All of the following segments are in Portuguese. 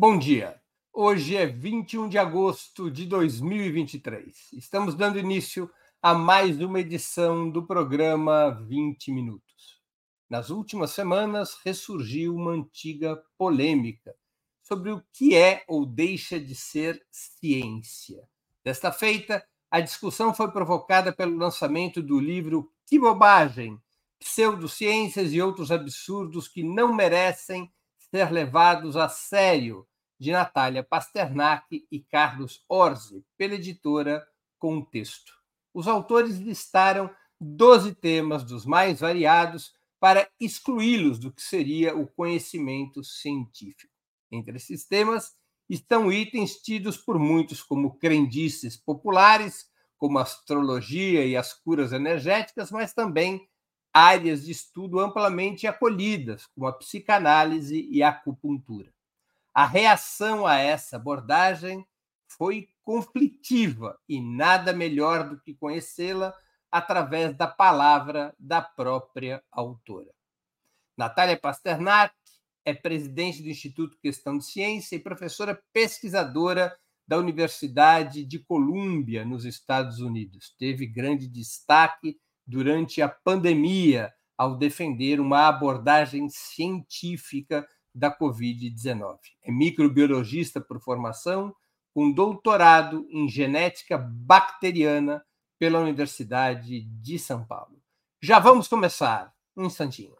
Bom dia. Hoje é 21 de agosto de 2023. Estamos dando início a mais uma edição do programa 20 Minutos. Nas últimas semanas, ressurgiu uma antiga polêmica sobre o que é ou deixa de ser ciência. Desta feita, a discussão foi provocada pelo lançamento do livro Que Bobagem! Pseudociências e outros absurdos que não merecem ser levados a sério, de Natália Pasternak e Carlos Orsi, pela editora Contexto. Os autores listaram 12 temas dos mais variados para excluí-los do que seria o conhecimento científico. Entre esses temas estão itens tidos por muitos como crendices populares, como astrologia e as curas energéticas, mas também áreas de estudo amplamente acolhidas, como a psicanálise e a acupuntura. A reação a essa abordagem foi conflitiva e nada melhor do que conhecê-la através da palavra da própria autora. Natália Pasternak é presidente do Instituto Questão de Ciência e professora pesquisadora da Universidade de Colômbia, nos Estados Unidos. Teve grande destaque durante a pandemia ao defender uma abordagem científica da Covid-19. É microbiologista por formação, com doutorado em genética bacteriana pela Universidade de São Paulo. Já vamos começar. Um instantinho.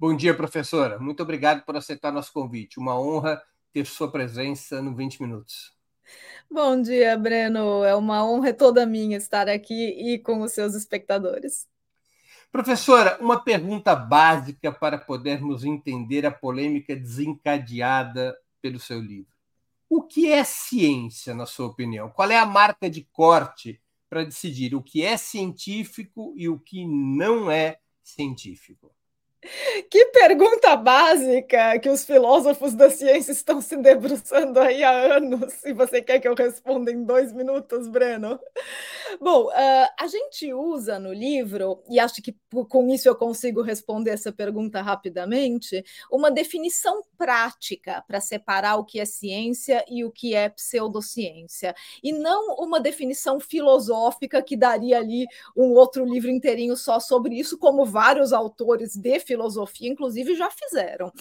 Bom dia, professora. Muito obrigado por aceitar nosso convite. Uma honra ter sua presença no 20 Minutos. Bom dia, Breno. É uma honra toda minha estar aqui e com os seus espectadores. Professora, uma pergunta básica para podermos entender a polêmica desencadeada pelo seu livro. O que é ciência, na sua opinião? Qual é a marca de corte para decidir o que é científico e o que não é científico? Que pergunta básica que os filósofos da ciência estão se debruçando aí há anos. Se você quer que eu responda em dois minutos, Breno. Bom, uh, a gente usa no livro, e acho que com isso eu consigo responder essa pergunta rapidamente, uma definição prática para separar o que é ciência e o que é pseudociência. E não uma definição filosófica que daria ali um outro livro inteirinho só sobre isso, como vários autores de filosofia, inclusive, já fizeram.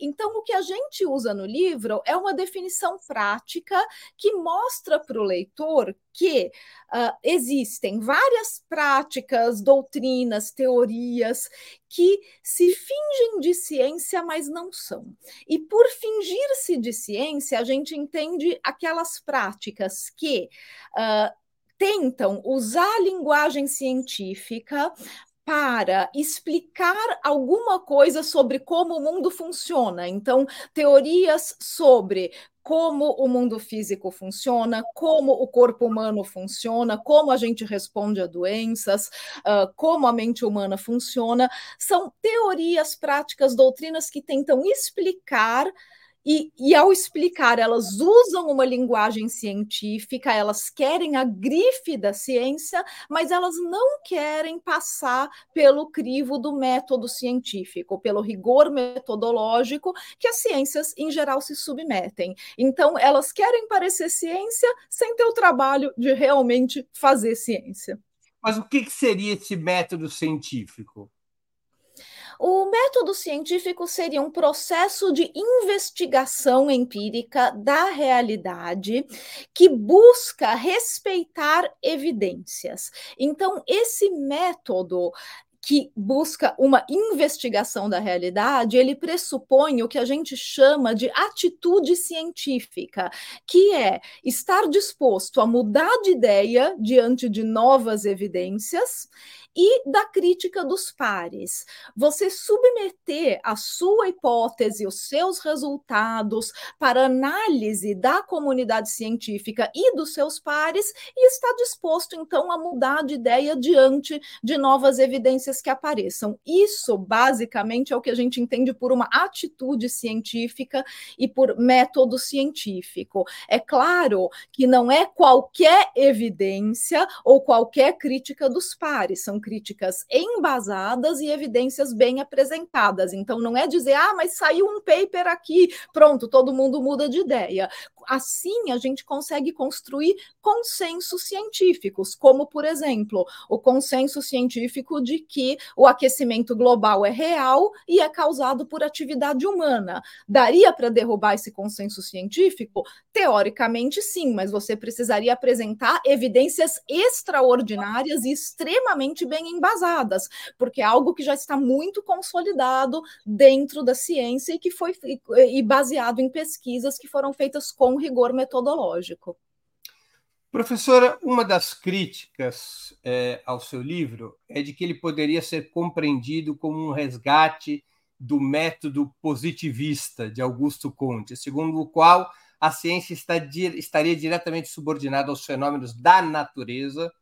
Então, o que a gente usa no livro é uma definição prática que mostra para o leitor que uh, existem várias práticas, doutrinas, teorias que se fingem de ciência, mas não são. E por fingir-se de ciência, a gente entende aquelas práticas que. Uh, tentam usar a linguagem científica para explicar alguma coisa sobre como o mundo funciona. Então, teorias sobre como o mundo físico funciona, como o corpo humano funciona, como a gente responde a doenças, uh, como a mente humana funciona, são teorias, práticas, doutrinas que tentam explicar e, e, ao explicar, elas usam uma linguagem científica, elas querem a grife da ciência, mas elas não querem passar pelo crivo do método científico, pelo rigor metodológico que as ciências em geral se submetem. Então, elas querem parecer ciência sem ter o trabalho de realmente fazer ciência. Mas o que seria esse método científico? O método científico seria um processo de investigação empírica da realidade que busca respeitar evidências. Então, esse método que busca uma investigação da realidade, ele pressupõe o que a gente chama de atitude científica, que é estar disposto a mudar de ideia diante de novas evidências e da crítica dos pares. Você submeter a sua hipótese, os seus resultados para análise da comunidade científica e dos seus pares e está disposto então a mudar de ideia diante de novas evidências que apareçam. Isso basicamente é o que a gente entende por uma atitude científica e por método científico. É claro que não é qualquer evidência ou qualquer crítica dos pares, são críticas embasadas e evidências bem apresentadas. Então, não é dizer, ah, mas saiu um paper aqui, pronto, todo mundo muda de ideia. Assim, a gente consegue construir consensos científicos, como, por exemplo, o consenso científico de que o aquecimento global é real e é causado por atividade humana. Daria para derrubar esse consenso científico? Teoricamente, sim, mas você precisaria apresentar evidências extraordinárias e extremamente bem embasadas, porque é algo que já está muito consolidado dentro da ciência e que foi e baseado em pesquisas que foram feitas com rigor metodológico. Professora, uma das críticas é, ao seu livro é de que ele poderia ser compreendido como um resgate do método positivista de Augusto Comte, segundo o qual a ciência está, estaria diretamente subordinada aos fenômenos da natureza,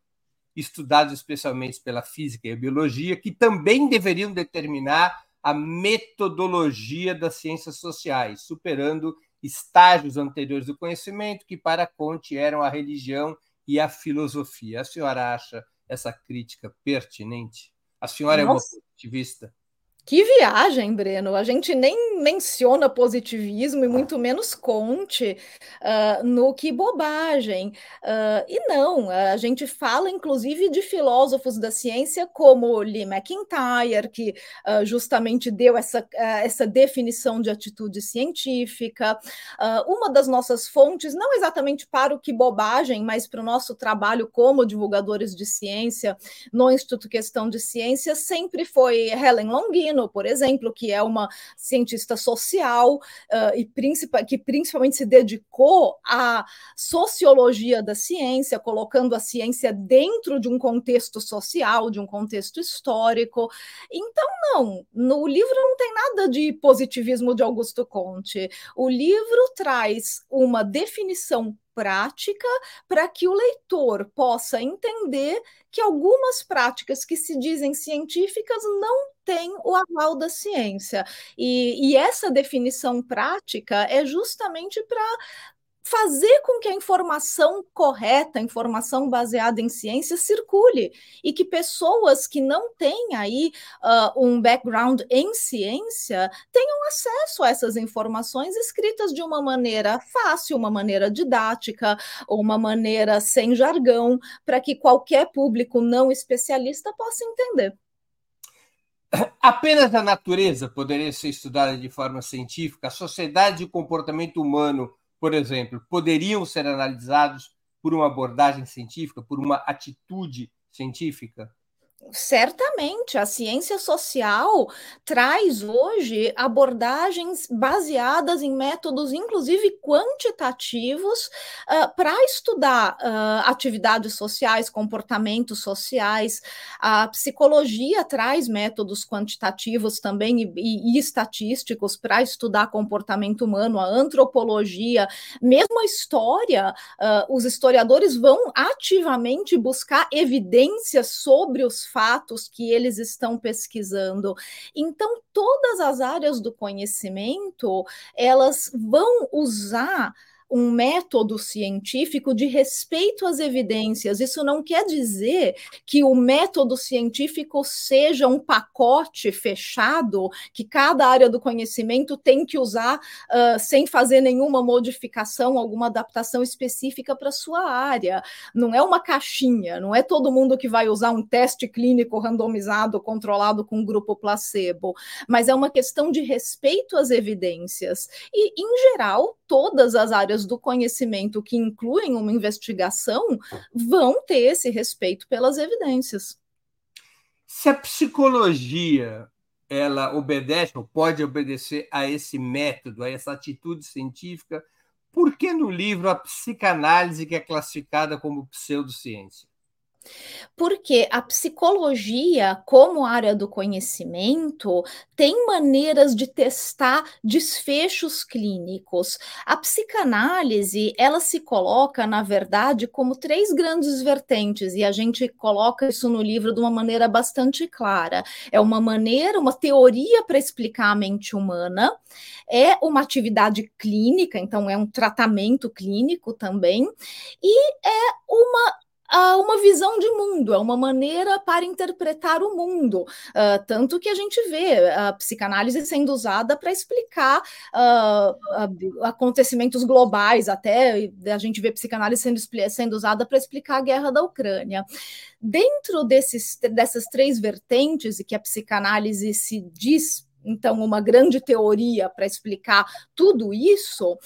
estudados especialmente pela física e a biologia, que também deveriam determinar a metodologia das ciências sociais, superando estágios anteriores do conhecimento, que para Conte eram a religião e a filosofia. A senhora acha essa crítica pertinente? A senhora Nossa. é uma positivista? Que viagem, Breno! A gente nem menciona positivismo e muito menos Conte uh, no que bobagem. Uh, e não, a gente fala inclusive de filósofos da ciência como Lee McIntyre, que uh, justamente deu essa, essa definição de atitude científica. uma das nossas fontes, não exatamente para o que bobagem, mas para o nosso trabalho como divulgadores de ciência no Instituto Questão de Ciência, sempre foi Helen Longino por exemplo, que é uma cientista social uh, e que principalmente se dedicou à sociologia da ciência, colocando a ciência dentro de um contexto social, de um contexto histórico. Então, não, no livro não tem nada de positivismo de Augusto Conte. O livro traz uma definição prática para que o leitor possa entender que algumas práticas que se dizem científicas não têm o aval da ciência. E, e essa definição prática é justamente para fazer com que a informação correta, a informação baseada em ciência, circule e que pessoas que não têm aí uh, um background em ciência tenham acesso a essas informações escritas de uma maneira fácil, uma maneira didática, uma maneira sem jargão, para que qualquer público não especialista possa entender. Apenas a natureza poderia ser estudada de forma científica, a sociedade e o comportamento humano por exemplo, poderiam ser analisados por uma abordagem científica, por uma atitude científica? Certamente, a ciência social traz hoje abordagens baseadas em métodos, inclusive quantitativos, uh, para estudar uh, atividades sociais, comportamentos sociais. A psicologia traz métodos quantitativos também e, e, e estatísticos para estudar comportamento humano, a antropologia, mesmo a história, uh, os historiadores vão ativamente buscar evidências sobre os fatos que eles estão pesquisando. Então, todas as áreas do conhecimento, elas vão usar um método científico de respeito às evidências. Isso não quer dizer que o método científico seja um pacote fechado que cada área do conhecimento tem que usar uh, sem fazer nenhuma modificação, alguma adaptação específica para sua área. Não é uma caixinha, não é todo mundo que vai usar um teste clínico randomizado, controlado com grupo placebo, mas é uma questão de respeito às evidências. E, em geral, todas as áreas do conhecimento que incluem uma investigação vão ter esse respeito pelas evidências. Se a psicologia ela obedece ou pode obedecer a esse método, a essa atitude científica, por que no livro a psicanálise que é classificada como pseudociência? Porque a psicologia, como área do conhecimento, tem maneiras de testar desfechos clínicos. A psicanálise, ela se coloca, na verdade, como três grandes vertentes, e a gente coloca isso no livro de uma maneira bastante clara. É uma maneira, uma teoria para explicar a mente humana, é uma atividade clínica, então é um tratamento clínico também, e é uma a uma visão de mundo, é uma maneira para interpretar o mundo. Uh, tanto que a gente vê a psicanálise sendo usada para explicar uh, acontecimentos globais, até a gente vê psicanálise sendo, sendo usada para explicar a guerra da Ucrânia. Dentro desses, dessas três vertentes, e que a psicanálise se diz então, uma grande teoria para explicar tudo isso, uh,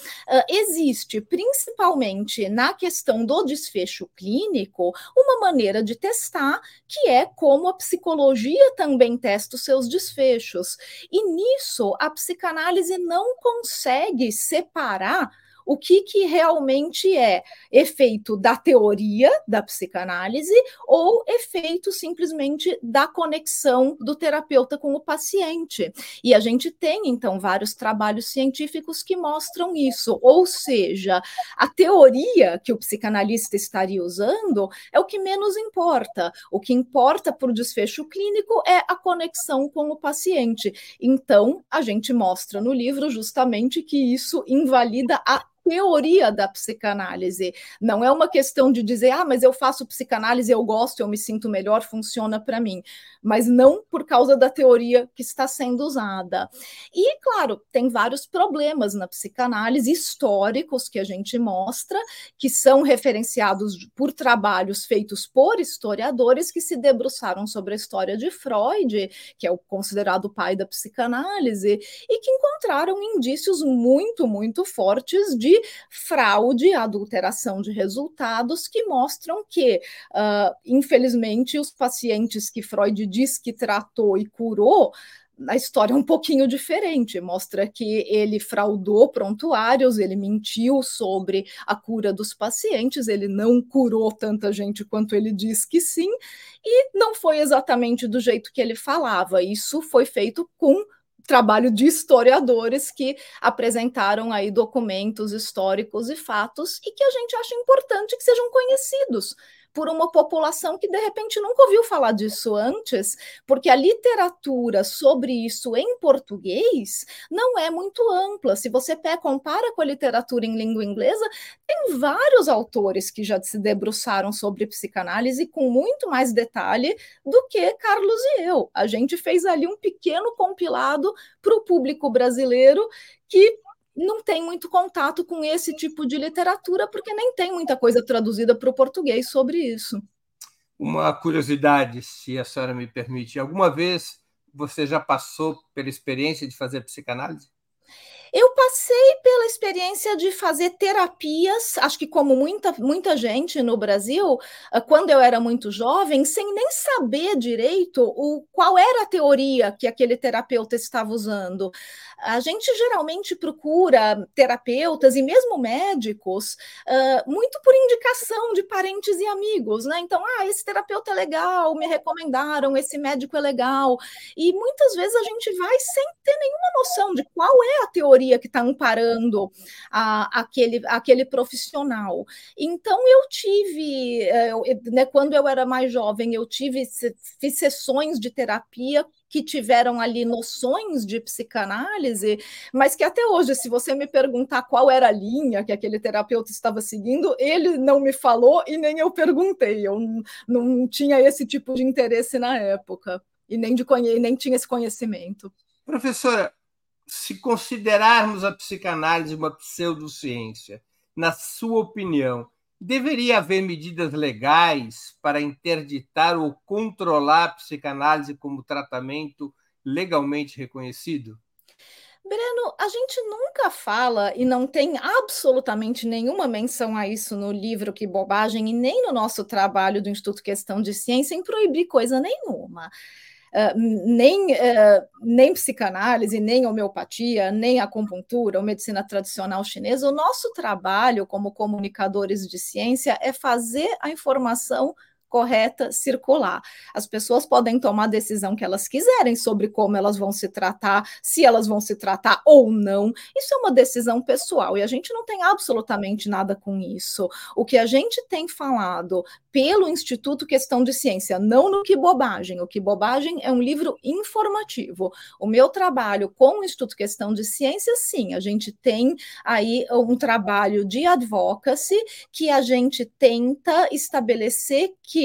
existe principalmente na questão do desfecho clínico uma maneira de testar, que é como a psicologia também testa os seus desfechos. E nisso, a psicanálise não consegue separar o que, que realmente é efeito da teoria da psicanálise ou efeito simplesmente da conexão do terapeuta com o paciente. E a gente tem, então, vários trabalhos científicos que mostram isso. Ou seja, a teoria que o psicanalista estaria usando é o que menos importa. O que importa para o desfecho clínico é a conexão com o paciente. Então, a gente mostra no livro justamente que isso invalida a teoria da psicanálise. Não é uma questão de dizer, ah, mas eu faço psicanálise, eu gosto, eu me sinto melhor, funciona para mim. Mas não por causa da teoria que está sendo usada. E, claro, tem vários problemas na psicanálise históricos que a gente mostra, que são referenciados por trabalhos feitos por historiadores que se debruçaram sobre a história de Freud, que é o considerado pai da psicanálise, e que encontraram indícios muito, muito fortes de fraude, adulteração de resultados, que mostram que, uh, infelizmente, os pacientes que Freud diz que tratou e curou, a história é um pouquinho diferente, mostra que ele fraudou prontuários, ele mentiu sobre a cura dos pacientes, ele não curou tanta gente quanto ele diz que sim, e não foi exatamente do jeito que ele falava. Isso foi feito com trabalho de historiadores que apresentaram aí documentos históricos e fatos e que a gente acha importante que sejam conhecidos por uma população que de repente nunca ouviu falar disso antes, porque a literatura sobre isso em português não é muito ampla. Se você compara com a literatura em língua inglesa, tem vários autores que já se debruçaram sobre psicanálise com muito mais detalhe do que Carlos e eu. A gente fez ali um pequeno compilado para o público brasileiro que não tem muito contato com esse tipo de literatura, porque nem tem muita coisa traduzida para o português sobre isso. Uma curiosidade, se a senhora me permite, alguma vez você já passou pela experiência de fazer psicanálise? Eu passei pela experiência de fazer terapias, acho que como muita, muita gente no Brasil, ah, quando eu era muito jovem, sem nem saber direito o, qual era a teoria que aquele terapeuta estava usando. A gente geralmente procura terapeutas e mesmo médicos uh, muito por indicação de parentes e amigos, né? Então, ah, esse terapeuta é legal, me recomendaram, esse médico é legal. E muitas vezes a gente vai sem ter nenhuma noção de qual é a teoria que está amparando a, aquele, aquele profissional. Então, eu tive, eh, eu, né, quando eu era mais jovem, eu tive fiz sessões de terapia que tiveram ali noções de psicanálise, mas que até hoje, se você me perguntar qual era a linha que aquele terapeuta estava seguindo, ele não me falou e nem eu perguntei. Eu não tinha esse tipo de interesse na época e nem, de nem tinha esse conhecimento. Professora, se considerarmos a psicanálise uma pseudociência, na sua opinião, deveria haver medidas legais para interditar ou controlar a psicanálise como tratamento legalmente reconhecido? Breno, a gente nunca fala e não tem absolutamente nenhuma menção a isso no livro Que Bobagem e nem no nosso trabalho do Instituto Questão de Ciência em proibir coisa nenhuma. Uh, nem, uh, nem psicanálise, nem homeopatia, nem acupuntura ou medicina tradicional chinesa. O nosso trabalho como comunicadores de ciência é fazer a informação correta circular. As pessoas podem tomar a decisão que elas quiserem sobre como elas vão se tratar, se elas vão se tratar ou não. Isso é uma decisão pessoal e a gente não tem absolutamente nada com isso. O que a gente tem falado pelo Instituto Questão de Ciência, não no Que Bobagem. O Que Bobagem é um livro informativo. O meu trabalho com o Instituto Questão de Ciência, sim, a gente tem aí um trabalho de advocacy que a gente tenta estabelecer que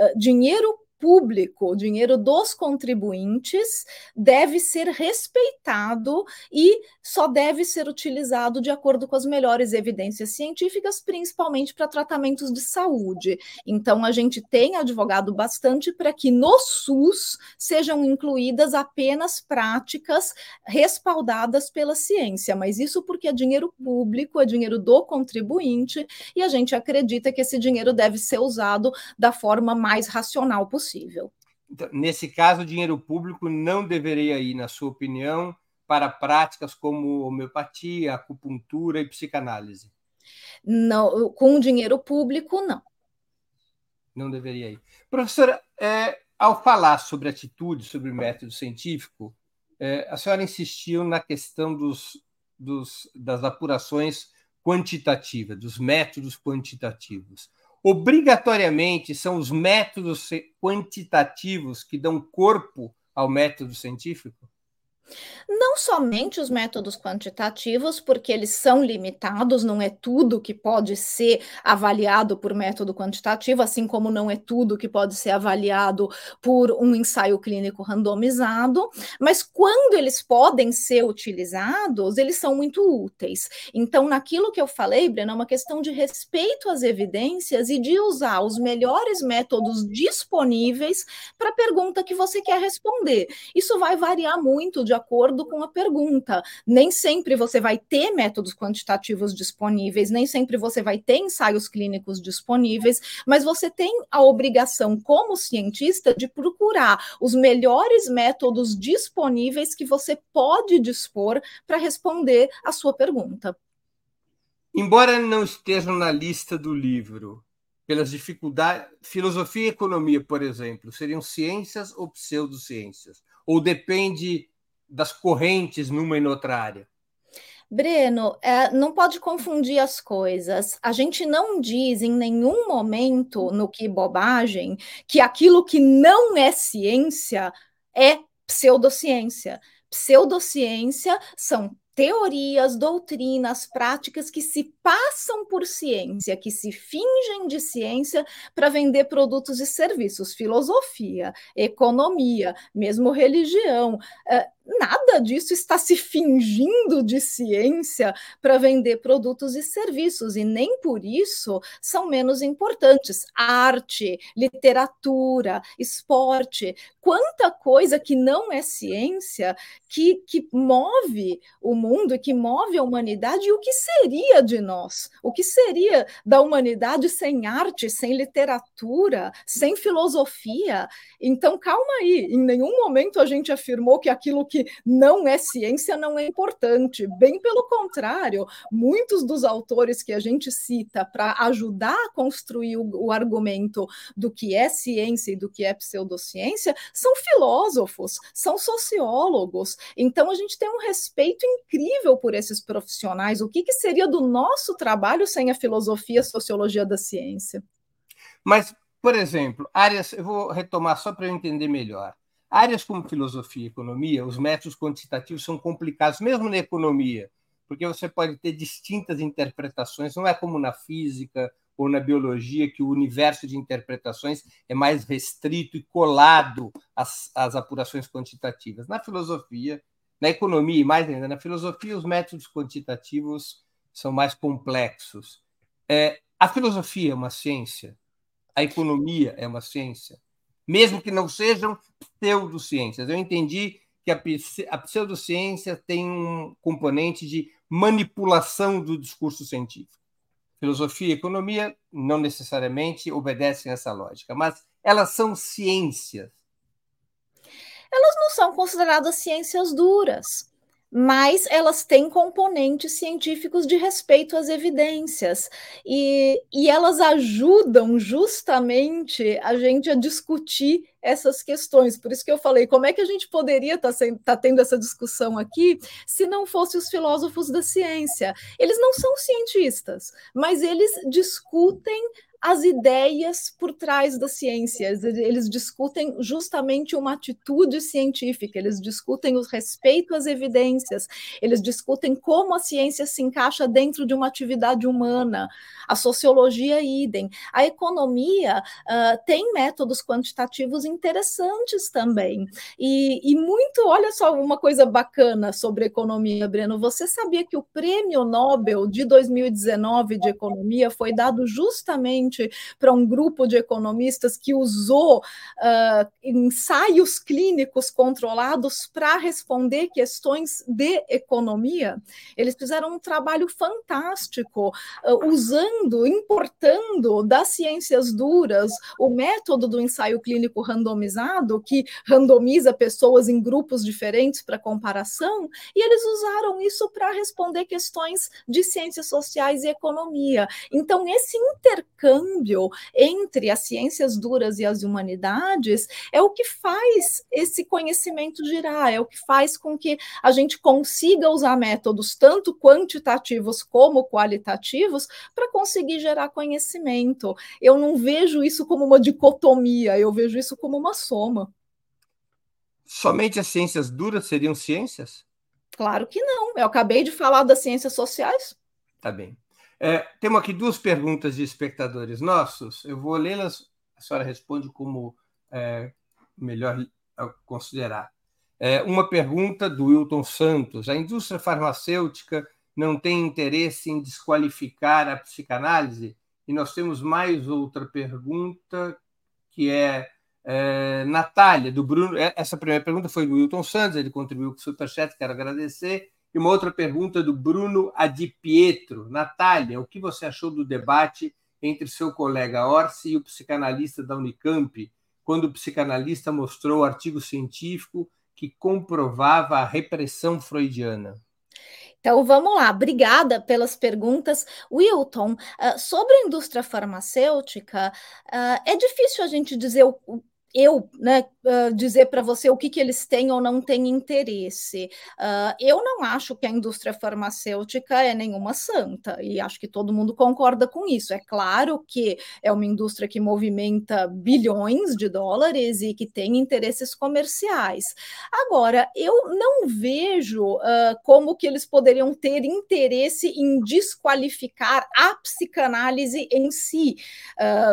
uh, dinheiro público, o dinheiro dos contribuintes, deve ser respeitado e só deve ser utilizado de acordo com as melhores evidências científicas, principalmente para tratamentos de saúde. Então, a gente tem advogado bastante para que no SUS sejam incluídas apenas práticas respaldadas pela ciência, mas isso porque é dinheiro público, é dinheiro do contribuinte, e a gente acredita que esse dinheiro deve ser usado da forma mais racional possível possível. Então, nesse caso, o dinheiro público não deveria ir, na sua opinião, para práticas como homeopatia, acupuntura e psicanálise? Não, com dinheiro público, não. Não deveria ir. Professora, é, ao falar sobre atitude, sobre método científico, é, a senhora insistiu na questão dos, dos, das apurações quantitativas, dos métodos quantitativos obrigatoriamente são os métodos quantitativos que dão corpo ao método científico? Não somente os métodos quantitativos, porque eles são limitados, não é tudo que pode ser avaliado por método quantitativo, assim como não é tudo que pode ser avaliado por um ensaio clínico randomizado, mas quando eles podem ser utilizados, eles são muito úteis. Então, naquilo que eu falei, Breno, é uma questão de respeito às evidências e de usar os melhores métodos disponíveis para a pergunta que você quer responder. Isso vai variar muito de acordo com a pergunta. Nem sempre você vai ter métodos quantitativos disponíveis, nem sempre você vai ter ensaios clínicos disponíveis, mas você tem a obrigação, como cientista, de procurar os melhores métodos disponíveis que você pode dispor para responder a sua pergunta. Embora não estejam na lista do livro, pelas dificuldades, filosofia e economia, por exemplo, seriam ciências ou pseudociências? Ou depende das correntes numa e noutra área? Breno, é, não pode confundir as coisas. A gente não diz em nenhum momento no que bobagem que aquilo que não é ciência é pseudociência. Pseudociência são teorias, doutrinas, práticas que se passam por ciência, que se fingem de ciência para vender produtos e serviços, filosofia, economia, mesmo religião. É, nada disso está se fingindo de ciência para vender produtos e serviços, e nem por isso são menos importantes. Arte, literatura, esporte, quanta coisa que não é ciência que, que move o mundo e que move a humanidade, e o que seria de nós? O que seria da humanidade sem arte, sem literatura, sem filosofia? Então, calma aí, em nenhum momento a gente afirmou que aquilo que não é ciência não é importante. Bem pelo contrário, muitos dos autores que a gente cita para ajudar a construir o, o argumento do que é ciência e do que é pseudociência são filósofos, são sociólogos. Então a gente tem um respeito incrível por esses profissionais. O que, que seria do nosso trabalho sem a filosofia, a sociologia da ciência? Mas, por exemplo, áreas, eu vou retomar só para eu entender melhor. Áreas como filosofia e economia, os métodos quantitativos são complicados, mesmo na economia, porque você pode ter distintas interpretações, não é como na física ou na biologia, que o universo de interpretações é mais restrito e colado às, às apurações quantitativas. Na filosofia, na economia e mais ainda na filosofia, os métodos quantitativos são mais complexos. É, a filosofia é uma ciência, a economia é uma ciência mesmo que não sejam pseudociências. Eu entendi que a pseudociência tem um componente de manipulação do discurso científico. Filosofia e economia não necessariamente obedecem a essa lógica, mas elas são ciências. Elas não são consideradas ciências duras. Mas elas têm componentes científicos de respeito às evidências e, e elas ajudam justamente a gente a discutir essas questões. Por isso que eu falei, como é que a gente poderia estar tá, tá tendo essa discussão aqui se não fossem os filósofos da ciência? Eles não são cientistas, mas eles discutem as ideias por trás das ciências. Eles discutem justamente uma atitude científica, eles discutem o respeito às evidências, eles discutem como a ciência se encaixa dentro de uma atividade humana. A sociologia, idem. A economia uh, tem métodos quantitativos interessantes também. E, e muito, olha só uma coisa bacana sobre economia, Breno. Você sabia que o prêmio Nobel de 2019 de economia foi dado justamente para um grupo de economistas que usou uh, ensaios clínicos controlados para responder questões de economia. Eles fizeram um trabalho fantástico, uh, usando, importando das ciências duras o método do ensaio clínico randomizado, que randomiza pessoas em grupos diferentes para comparação, e eles usaram isso para responder questões de ciências sociais e economia. Então, esse intercâmbio intercâmbio entre as ciências duras e as humanidades é o que faz esse conhecimento girar, é o que faz com que a gente consiga usar métodos tanto quantitativos como qualitativos para conseguir gerar conhecimento. Eu não vejo isso como uma dicotomia, eu vejo isso como uma soma. Somente as ciências duras seriam ciências? Claro que não. Eu acabei de falar das ciências sociais. Tá bem. É, temos aqui duas perguntas de espectadores nossos. Eu vou lê-las, a senhora responde como é, melhor considerar. É, uma pergunta do Wilton Santos: a indústria farmacêutica não tem interesse em desqualificar a psicanálise? E nós temos mais outra pergunta que é, é Natália, do Bruno. É, essa primeira pergunta foi do Wilton Santos, ele contribuiu com o Superchat, quero agradecer. E uma outra pergunta do Bruno Adipietro. Natália, o que você achou do debate entre seu colega Orsi e o psicanalista da Unicamp, quando o psicanalista mostrou o artigo científico que comprovava a repressão freudiana? Então vamos lá, obrigada pelas perguntas. Wilton, uh, sobre a indústria farmacêutica, uh, é difícil a gente dizer o, eu né, uh, dizer para você o que, que eles têm ou não têm interesse. Uh, eu não acho que a indústria farmacêutica é nenhuma santa, e acho que todo mundo concorda com isso. É claro que é uma indústria que movimenta bilhões de dólares e que tem interesses comerciais. Agora, eu não vejo uh, como que eles poderiam ter interesse em desqualificar a psicanálise em si.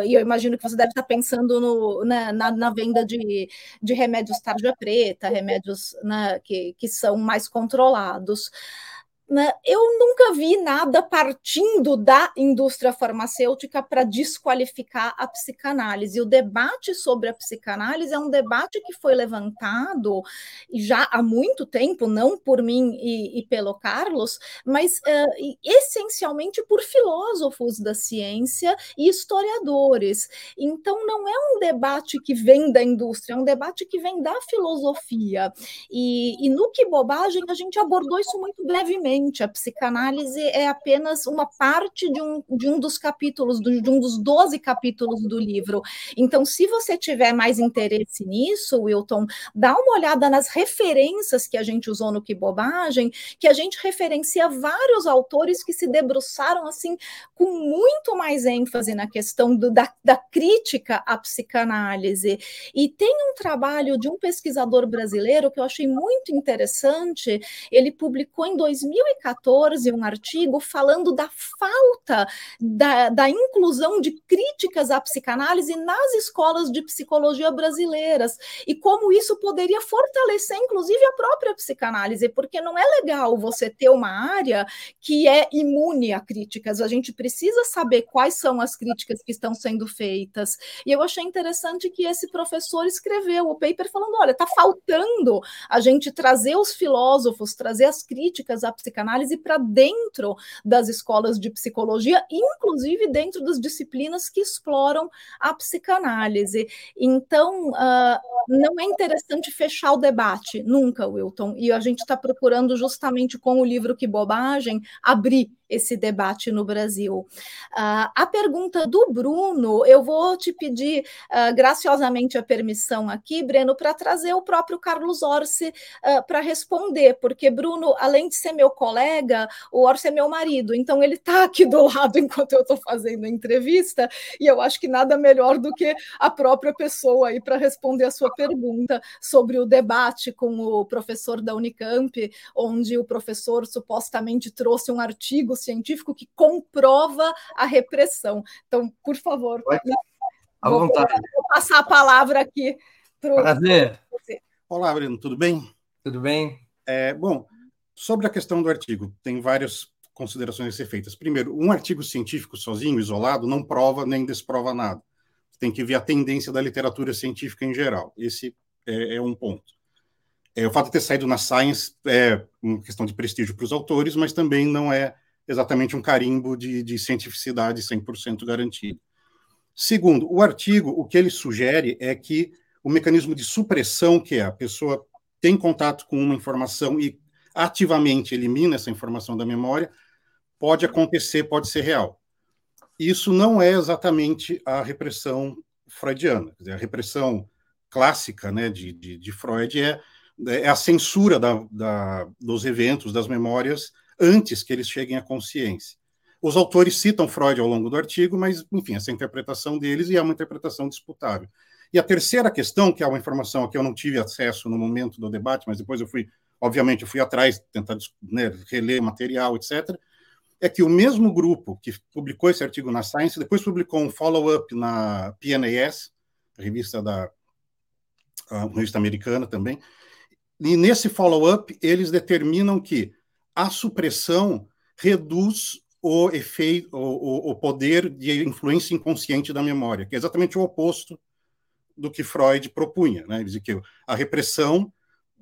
e eu imagino que você deve estar pensando no, na, na, venda de, de remédios tarja preta, remédios né, que, que são mais controlados né, eu nunca vi nada partindo da indústria farmacêutica para desqualificar a psicanálise. O debate sobre a psicanálise é um debate que foi levantado já há muito tempo, não por mim e, e pelo Carlos, mas uh, essencialmente por filósofos da ciência e historiadores. Então, não é um debate que vem da indústria, é um debate que vem da filosofia. E, e no Que Bobagem, a gente abordou isso muito brevemente a psicanálise é apenas uma parte de um, de um dos capítulos, de um dos 12 capítulos do livro. Então, se você tiver mais interesse nisso, Wilton, dá uma olhada nas referências que a gente usou no Que Bobagem, que a gente referencia vários autores que se debruçaram assim com muito mais ênfase na questão do, da, da crítica à psicanálise. E tem um trabalho de um pesquisador brasileiro que eu achei muito interessante, ele publicou em 2000 2014 um artigo falando da falta da, da inclusão de críticas à psicanálise nas escolas de psicologia brasileiras e como isso poderia fortalecer, inclusive, a própria psicanálise, porque não é legal você ter uma área que é imune a críticas. A gente precisa saber quais são as críticas que estão sendo feitas. E eu achei interessante que esse professor escreveu o paper falando: olha, está faltando a gente trazer os filósofos, trazer as críticas à psicanálise psicanálise para dentro das escolas de psicologia, inclusive dentro das disciplinas que exploram a psicanálise. Então, uh, não é interessante fechar o debate, nunca, Wilton, e a gente está procurando justamente com o livro Que Bobagem abrir esse debate no Brasil. Uh, a pergunta do Bruno, eu vou te pedir uh, graciosamente a permissão aqui, Breno, para trazer o próprio Carlos Orsi uh, para responder, porque Bruno, além de ser meu colega, o Orsi é meu marido, então ele está aqui do lado enquanto eu estou fazendo a entrevista, e eu acho que nada melhor do que a própria pessoa aí para responder a sua pergunta sobre o debate com o professor da Unicamp, onde o professor supostamente trouxe um artigo científico que comprova a repressão. Então, por favor, né? à vou, vontade. Vou passar a palavra aqui para o. Prazer. Olá, Breno, tudo bem? Tudo bem. É, bom, sobre a questão do artigo, tem várias considerações a ser feitas. Primeiro, um artigo científico sozinho, isolado, não prova nem desprova nada. Tem que ver a tendência da literatura científica em geral. Esse é, é um ponto. É, o fato de ter saído na Science é uma questão de prestígio para os autores, mas também não é exatamente um carimbo de, de cientificidade 100% garantido. Segundo, o artigo, o que ele sugere é que o mecanismo de supressão, que é a pessoa tem contato com uma informação e ativamente elimina essa informação da memória, pode acontecer, pode ser real. Isso não é exatamente a repressão freudiana. A repressão clássica né, de, de, de Freud é, é a censura da, da, dos eventos, das memórias, antes que eles cheguem à consciência. Os autores citam Freud ao longo do artigo, mas, enfim, essa é a interpretação deles e é uma interpretação disputável. E a terceira questão, que é uma informação a que eu não tive acesso no momento do debate, mas depois eu fui, obviamente, eu fui atrás, tentar né, reler material, etc., é que o mesmo grupo que publicou esse artigo na Science depois publicou um follow-up na PNAS, revista da uma revista americana também, e nesse follow-up eles determinam que a supressão reduz o efeito, o, o, poder de influência inconsciente da memória, que é exatamente o oposto do que Freud propunha. Né? Dizia que a repressão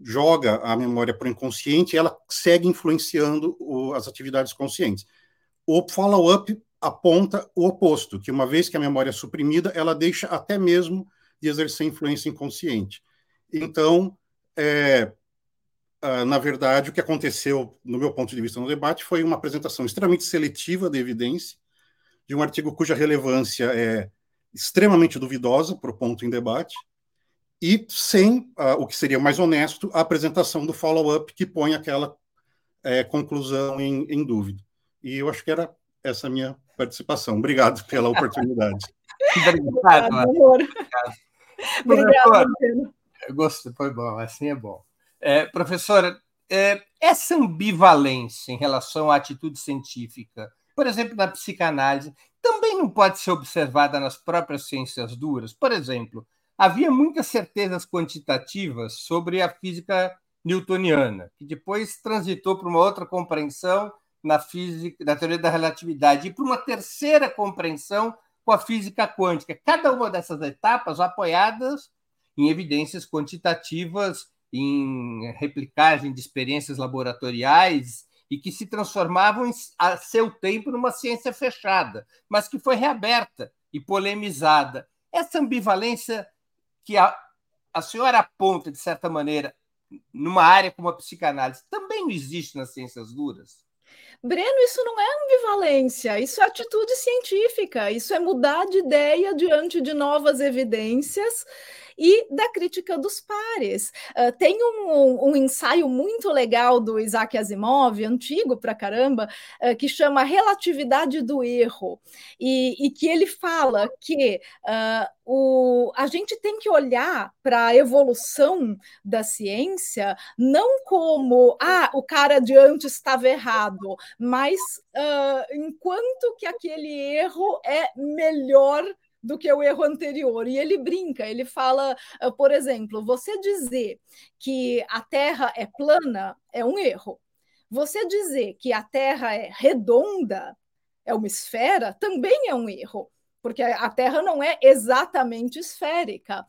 joga a memória para o inconsciente e ela segue influenciando o, as atividades conscientes. O follow-up aponta o oposto, que uma vez que a memória é suprimida, ela deixa até mesmo de exercer influência inconsciente. Então, é, na verdade, o que aconteceu, no meu ponto de vista, no debate foi uma apresentação extremamente seletiva da evidência, de um artigo cuja relevância é extremamente duvidosa para o ponto em debate, e sem, uh, o que seria mais honesto, a apresentação do follow-up que põe aquela é, conclusão em, em, dúvida. E eu acho que era essa a minha participação. Obrigado pela oportunidade. Obrigado. Obrigado. Obrigado. Gostei, foi bom, assim é bom. É, professora, é, essa ambivalência em relação à atitude científica, por exemplo, na psicanálise, também não pode ser observada nas próprias ciências duras. Por exemplo, havia muitas certezas quantitativas sobre a física newtoniana, que depois transitou para uma outra compreensão na física, na teoria da relatividade, e para uma terceira compreensão com a física quântica. Cada uma dessas etapas apoiadas em evidências quantitativas em replicagem de experiências laboratoriais e que se transformavam a seu tempo numa ciência fechada, mas que foi reaberta e polemizada. Essa ambivalência que a, a senhora aponta, de certa maneira, numa área como a psicanálise, também não existe nas ciências duras? Breno, isso não é ambivalência, isso é atitude científica, isso é mudar de ideia diante de novas evidências e da crítica dos pares. Uh, tem um, um, ensaio muito legal do Isaac Asimov, antigo pra caramba, uh, que chama Relatividade do Erro, e, e que ele fala que uh, o, a gente tem que olhar para a evolução da ciência não como ah, o cara de antes estava errado, mas uh, enquanto que aquele erro é melhor do que o erro anterior. E ele brinca, ele fala, ah, por exemplo, você dizer que a Terra é plana é um erro. Você dizer que a Terra é redonda, é uma esfera, também é um erro. Porque a Terra não é exatamente esférica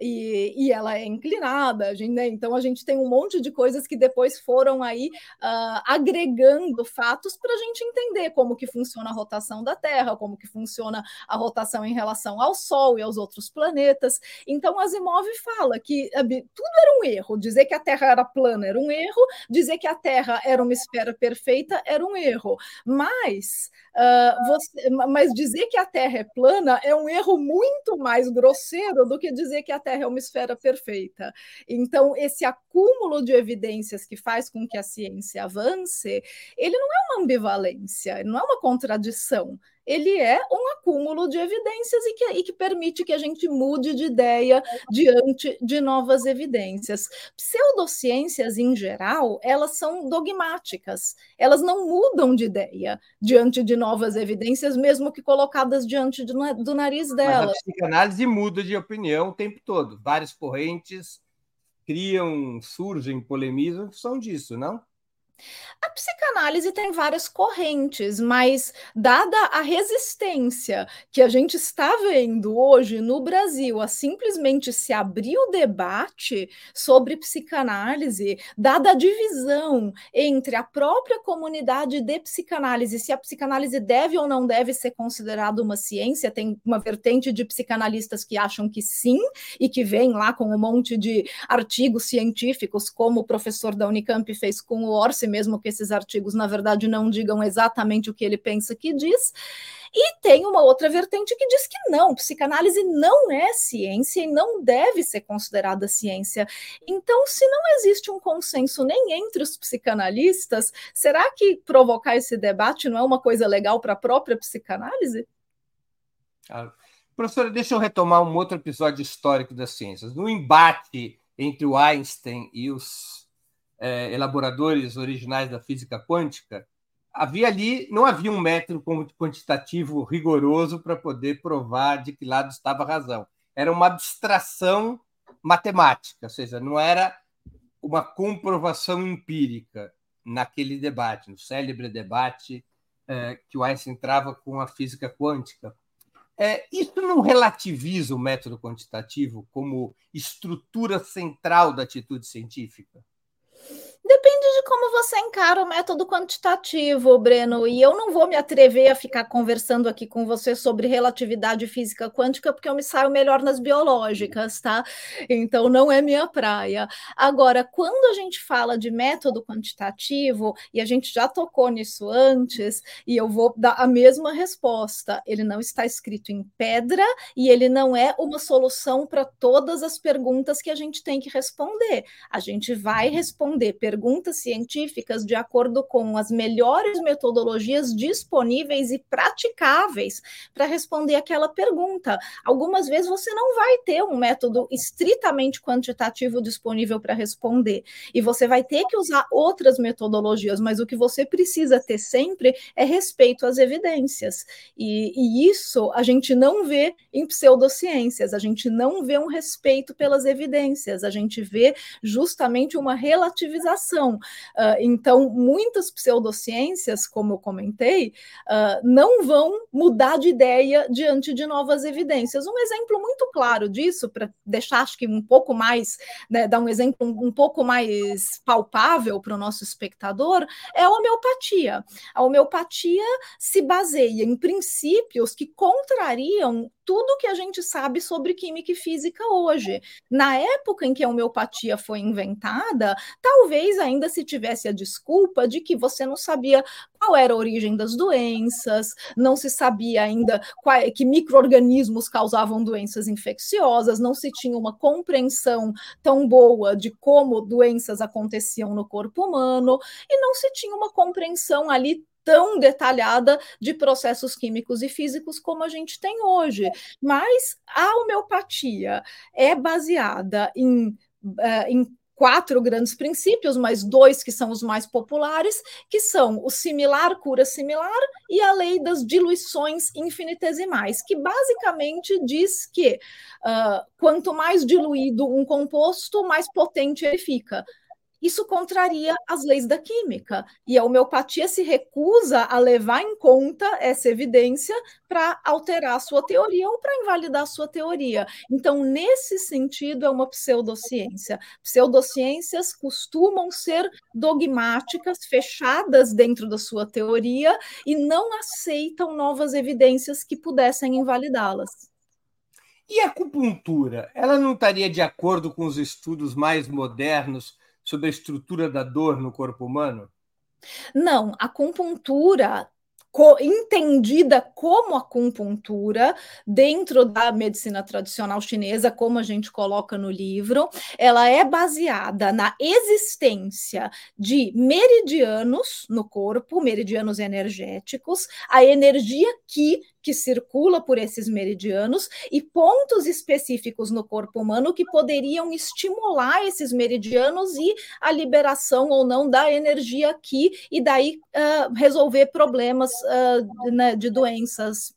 e, e ela é inclinada, né? então a gente tem um monte de coisas que depois foram aí uh, agregando fatos para a gente entender como que funciona a rotação da Terra, como que funciona a rotação em relação ao Sol e aos outros planetas. Então Asimov fala que tudo era um erro, dizer que a Terra era plana era um erro, dizer que a Terra era uma esfera perfeita era um erro, mas uh, você, mas dizer que a Terra é plana é um erro muito mais grosseiro do que dizer que a Terra é uma esfera perfeita. Então, esse acúmulo de evidências que faz com que a ciência avance, ele não é uma ambivalência, não é uma contradição ele é um acúmulo de evidências e que, e que, permite que a gente mude de ideia diante de novas evidências. Pseudociências, em geral, elas são dogmáticas, elas não mudam de ideia diante de novas evidências, mesmo que colocadas diante do, do nariz delas. Mas a psicanálise muda de opinião o tempo todo. Várias correntes criam, surgem, polemizam, são disso, não? A psicanálise tem várias correntes, mas dada a resistência que a gente está vendo hoje no Brasil a simplesmente se abrir o debate sobre psicanálise, dada a divisão entre a própria comunidade de psicanálise, se a psicanálise deve ou não deve ser considerada uma ciência, tem uma vertente de psicanalistas que acham que sim e que vem lá com um monte de artigos científicos, como o professor da Unicamp fez com o Orsi mesmo que esses artigos, na verdade, não digam exatamente o que ele pensa que diz. E tem uma outra vertente que diz que não, psicanálise não é ciência e não deve ser considerada ciência. Então, se não existe um consenso nem entre os psicanalistas, será que provocar esse debate não é uma coisa legal para a própria psicanálise? Ah, professora, deixa eu retomar um outro episódio histórico das ciências. No embate entre o Einstein e os é, elaboradores originais da física quântica, havia ali, não havia um método quantitativo rigoroso para poder provar de que lado estava a razão. Era uma abstração matemática, ou seja, não era uma comprovação empírica naquele debate, no célebre debate é, que o Einstein entrava com a física quântica. É, isso não relativiza o método quantitativo como estrutura central da atitude científica? Depende de como você encara o método quantitativo, Breno. E eu não vou me atrever a ficar conversando aqui com você sobre relatividade física quântica, porque eu me saio melhor nas biológicas, tá? Então não é minha praia. Agora, quando a gente fala de método quantitativo, e a gente já tocou nisso antes, e eu vou dar a mesma resposta: ele não está escrito em pedra e ele não é uma solução para todas as perguntas que a gente tem que responder. A gente vai responder perguntas científicas de acordo com as melhores metodologias disponíveis e praticáveis para responder aquela pergunta. Algumas vezes você não vai ter um método estritamente quantitativo disponível para responder, e você vai ter que usar outras metodologias, mas o que você precisa ter sempre é respeito às evidências. E, e isso a gente não vê em pseudociências, a gente não vê um respeito pelas evidências, a gente vê justamente uma relativização Uh, então, muitas pseudociências, como eu comentei, uh, não vão mudar de ideia diante de novas evidências. Um exemplo muito claro disso, para deixar acho que um pouco mais, né, dar um exemplo um pouco mais palpável para o nosso espectador, é a homeopatia. A homeopatia se baseia em princípios que contrariam tudo que a gente sabe sobre química e física hoje. Na época em que a homeopatia foi inventada, talvez ainda se tivesse a desculpa de que você não sabia qual era a origem das doenças, não se sabia ainda qual, que micro-organismos causavam doenças infecciosas, não se tinha uma compreensão tão boa de como doenças aconteciam no corpo humano, e não se tinha uma compreensão ali tão detalhada de processos químicos e físicos como a gente tem hoje. Mas a homeopatia é baseada em, uh, em quatro grandes princípios, mas dois que são os mais populares, que são o similar cura similar e a lei das diluições infinitesimais, que basicamente diz que uh, quanto mais diluído um composto, mais potente ele fica. Isso contraria as leis da química. E a homeopatia se recusa a levar em conta essa evidência para alterar a sua teoria ou para invalidar a sua teoria. Então, nesse sentido, é uma pseudociência. Pseudociências costumam ser dogmáticas, fechadas dentro da sua teoria e não aceitam novas evidências que pudessem invalidá-las. E a acupuntura? Ela não estaria de acordo com os estudos mais modernos sobre a estrutura da dor no corpo humano? Não, a acupuntura entendida como acupuntura dentro da medicina tradicional chinesa, como a gente coloca no livro, ela é baseada na existência de meridianos no corpo, meridianos energéticos, a energia que que circula por esses meridianos e pontos específicos no corpo humano que poderiam estimular esses meridianos e a liberação ou não da energia aqui e daí uh, resolver problemas uh, né, de doenças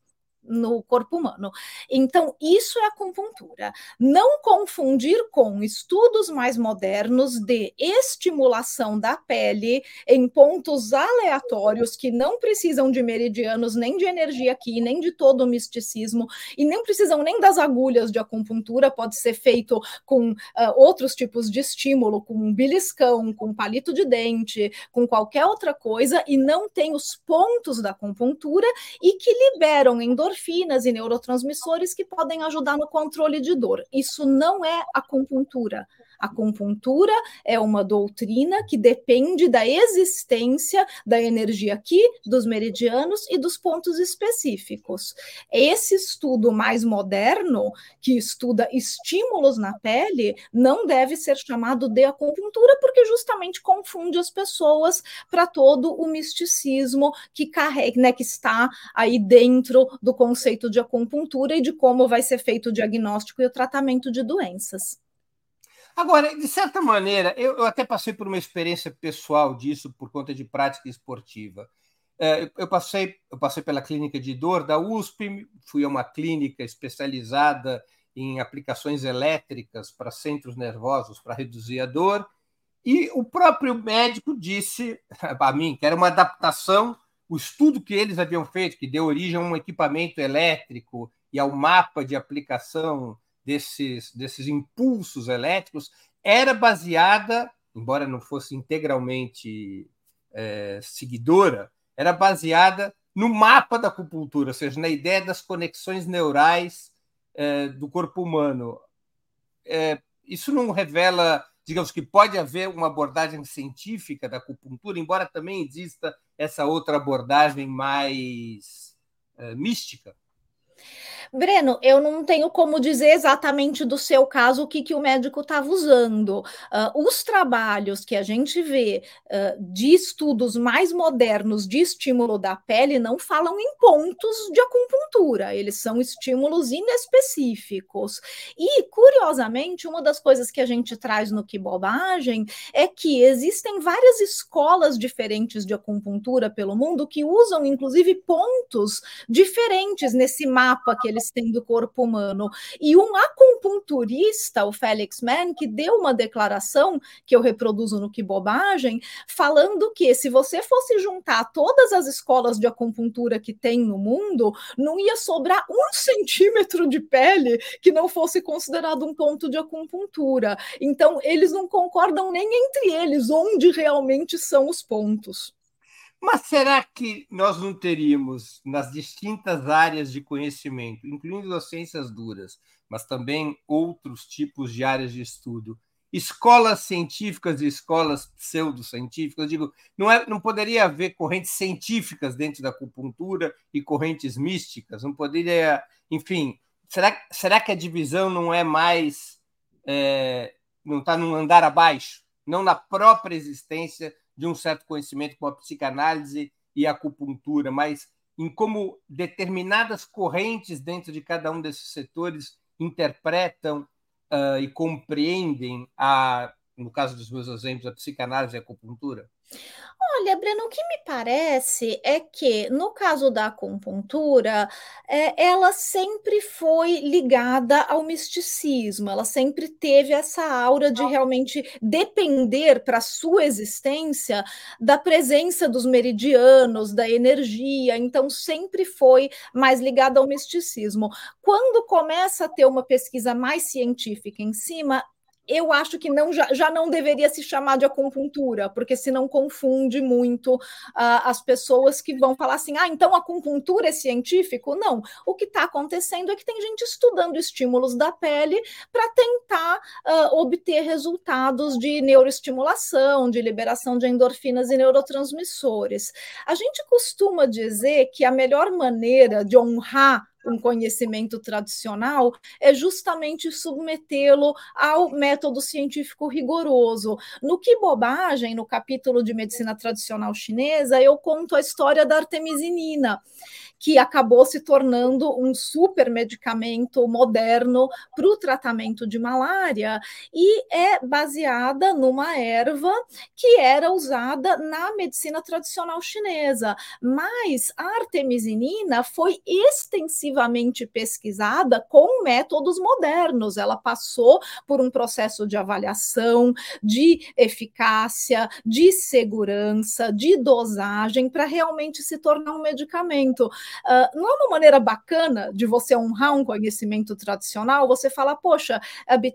no corpo humano. Então, isso é acupuntura. Não confundir com estudos mais modernos de estimulação da pele em pontos aleatórios que não precisam de meridianos, nem de energia aqui, nem de todo o misticismo, e nem precisam nem das agulhas de acupuntura, pode ser feito com uh, outros tipos de estímulo, com um beliscão, com palito de dente, com qualquer outra coisa, e não tem os pontos da acupuntura e que liberam endorfinas endorfinas e neurotransmissores que podem ajudar no controle de dor. Isso não é acupuntura. Acupuntura é uma doutrina que depende da existência da energia aqui, dos meridianos e dos pontos específicos. Esse estudo mais moderno, que estuda estímulos na pele, não deve ser chamado de acupuntura, porque justamente confunde as pessoas para todo o misticismo que carrega, né, que está aí dentro do conceito de acupuntura e de como vai ser feito o diagnóstico e o tratamento de doenças. Agora, de certa maneira, eu, eu, até passei por uma experiência pessoal disso por conta de prática esportiva. É, eu, passei, eu passei pela clínica de dor da USP, fui a uma clínica especializada em aplicações elétricas para centros nervosos para reduzir a dor, e o próprio médico disse a mim que era uma adaptação, o estudo que eles haviam feito, que deu origem a um equipamento elétrico e ao mapa de aplicação desses, desses impulsos elétricos era baseada, embora não fosse integralmente é, seguidora, era baseada no mapa da acupuntura, ou seja, na ideia das conexões neurais é, do corpo humano. É, isso não revela, digamos que pode haver uma abordagem científica da acupuntura, embora também exista essa outra abordagem mais é, mística. Breno, eu não tenho como dizer exatamente do seu caso o que, que o médico estava usando. Uh, os trabalhos que a gente vê uh, de estudos mais modernos de estímulo da pele não falam em pontos de acupuntura, eles são estímulos inespecíficos. E, curiosamente, uma das coisas que a gente traz no Que Bobagem é que existem várias escolas diferentes de acupuntura pelo mundo que usam, inclusive, pontos diferentes nesse mapa que eles eles têm do corpo humano. E um acupunturista, o Felix Mann, que deu uma declaração que eu reproduzo no Que Bobagem, falando que se você fosse juntar todas as escolas de acupuntura que tem no mundo, não ia sobrar um centímetro de pele que não fosse considerado um ponto de acupuntura. Então, eles não concordam nem entre eles onde realmente são os pontos. Mas será que nós não teríamos, nas distintas áreas de conhecimento, incluindo as ciências duras, mas também outros tipos de áreas de estudo, escolas científicas e escolas pseudocientíficas? Digo, não, é, não poderia haver correntes científicas dentro da acupuntura e correntes místicas? Não poderia, enfim, será, será que a divisão não é mais, é, não está num andar abaixo, não na própria existência de um certo conhecimento como a psicanálise e a acupuntura, mas em como determinadas correntes dentro de cada um desses setores interpretam uh, e compreendem a, no caso dos meus exemplos, a psicanálise e a acupuntura? Olha, Breno, o que me parece é que, no caso da acupuntura, é, ela sempre foi ligada ao misticismo, ela sempre teve essa aura de realmente depender para a sua existência da presença dos meridianos, da energia, então sempre foi mais ligada ao misticismo. Quando começa a ter uma pesquisa mais científica em cima, eu acho que não já, já não deveria se chamar de acupuntura, porque senão confunde muito uh, as pessoas que vão falar assim: ah, então acupuntura é científico? Não. O que está acontecendo é que tem gente estudando estímulos da pele para tentar uh, obter resultados de neuroestimulação, de liberação de endorfinas e neurotransmissores. A gente costuma dizer que a melhor maneira de honrar um conhecimento tradicional é justamente submetê-lo ao método científico rigoroso. No Que Bobagem, no capítulo de medicina tradicional chinesa, eu conto a história da artemisinina que acabou se tornando um super medicamento moderno para o tratamento de malária e é baseada numa erva que era usada na medicina tradicional chinesa. Mas a artemisinina foi extensivamente pesquisada com métodos modernos. Ela passou por um processo de avaliação, de eficácia, de segurança, de dosagem para realmente se tornar um medicamento. Uh, não é uma maneira bacana de você honrar um conhecimento tradicional, você fala, poxa,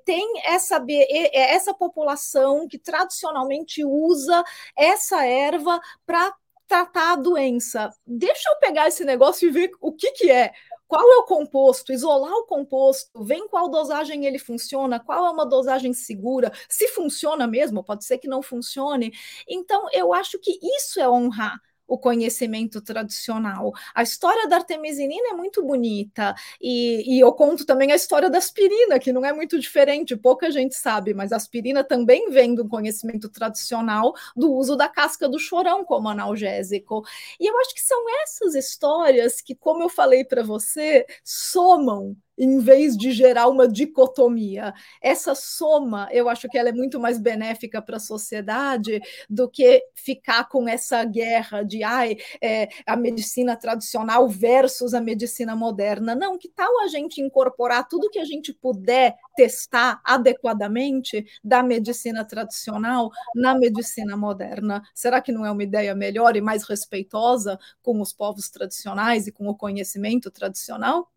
tem essa, essa população que tradicionalmente usa essa erva para tratar a doença. Deixa eu pegar esse negócio e ver o que, que é. Qual é o composto, isolar o composto, ver em qual dosagem ele funciona, qual é uma dosagem segura, se funciona mesmo, pode ser que não funcione. Então, eu acho que isso é honrar o conhecimento tradicional. A história da artemisinina é muito bonita, e, e, eu conto também a história da aspirina, que não é muito diferente, pouca gente sabe, mas a aspirina também vem do conhecimento tradicional do uso da casca do chorão como analgésico. E eu acho que são essas histórias que, como eu falei para você, somam em vez de gerar uma dicotomia. Essa soma, eu acho que ela é muito mais benéfica para a sociedade do que ficar com essa guerra de ai, é, a medicina tradicional versus a medicina moderna. Não, que tal a gente incorporar tudo que a gente puder testar adequadamente da medicina tradicional na medicina moderna? Será que não é uma ideia melhor e mais respeitosa com os povos tradicionais e com o conhecimento tradicional?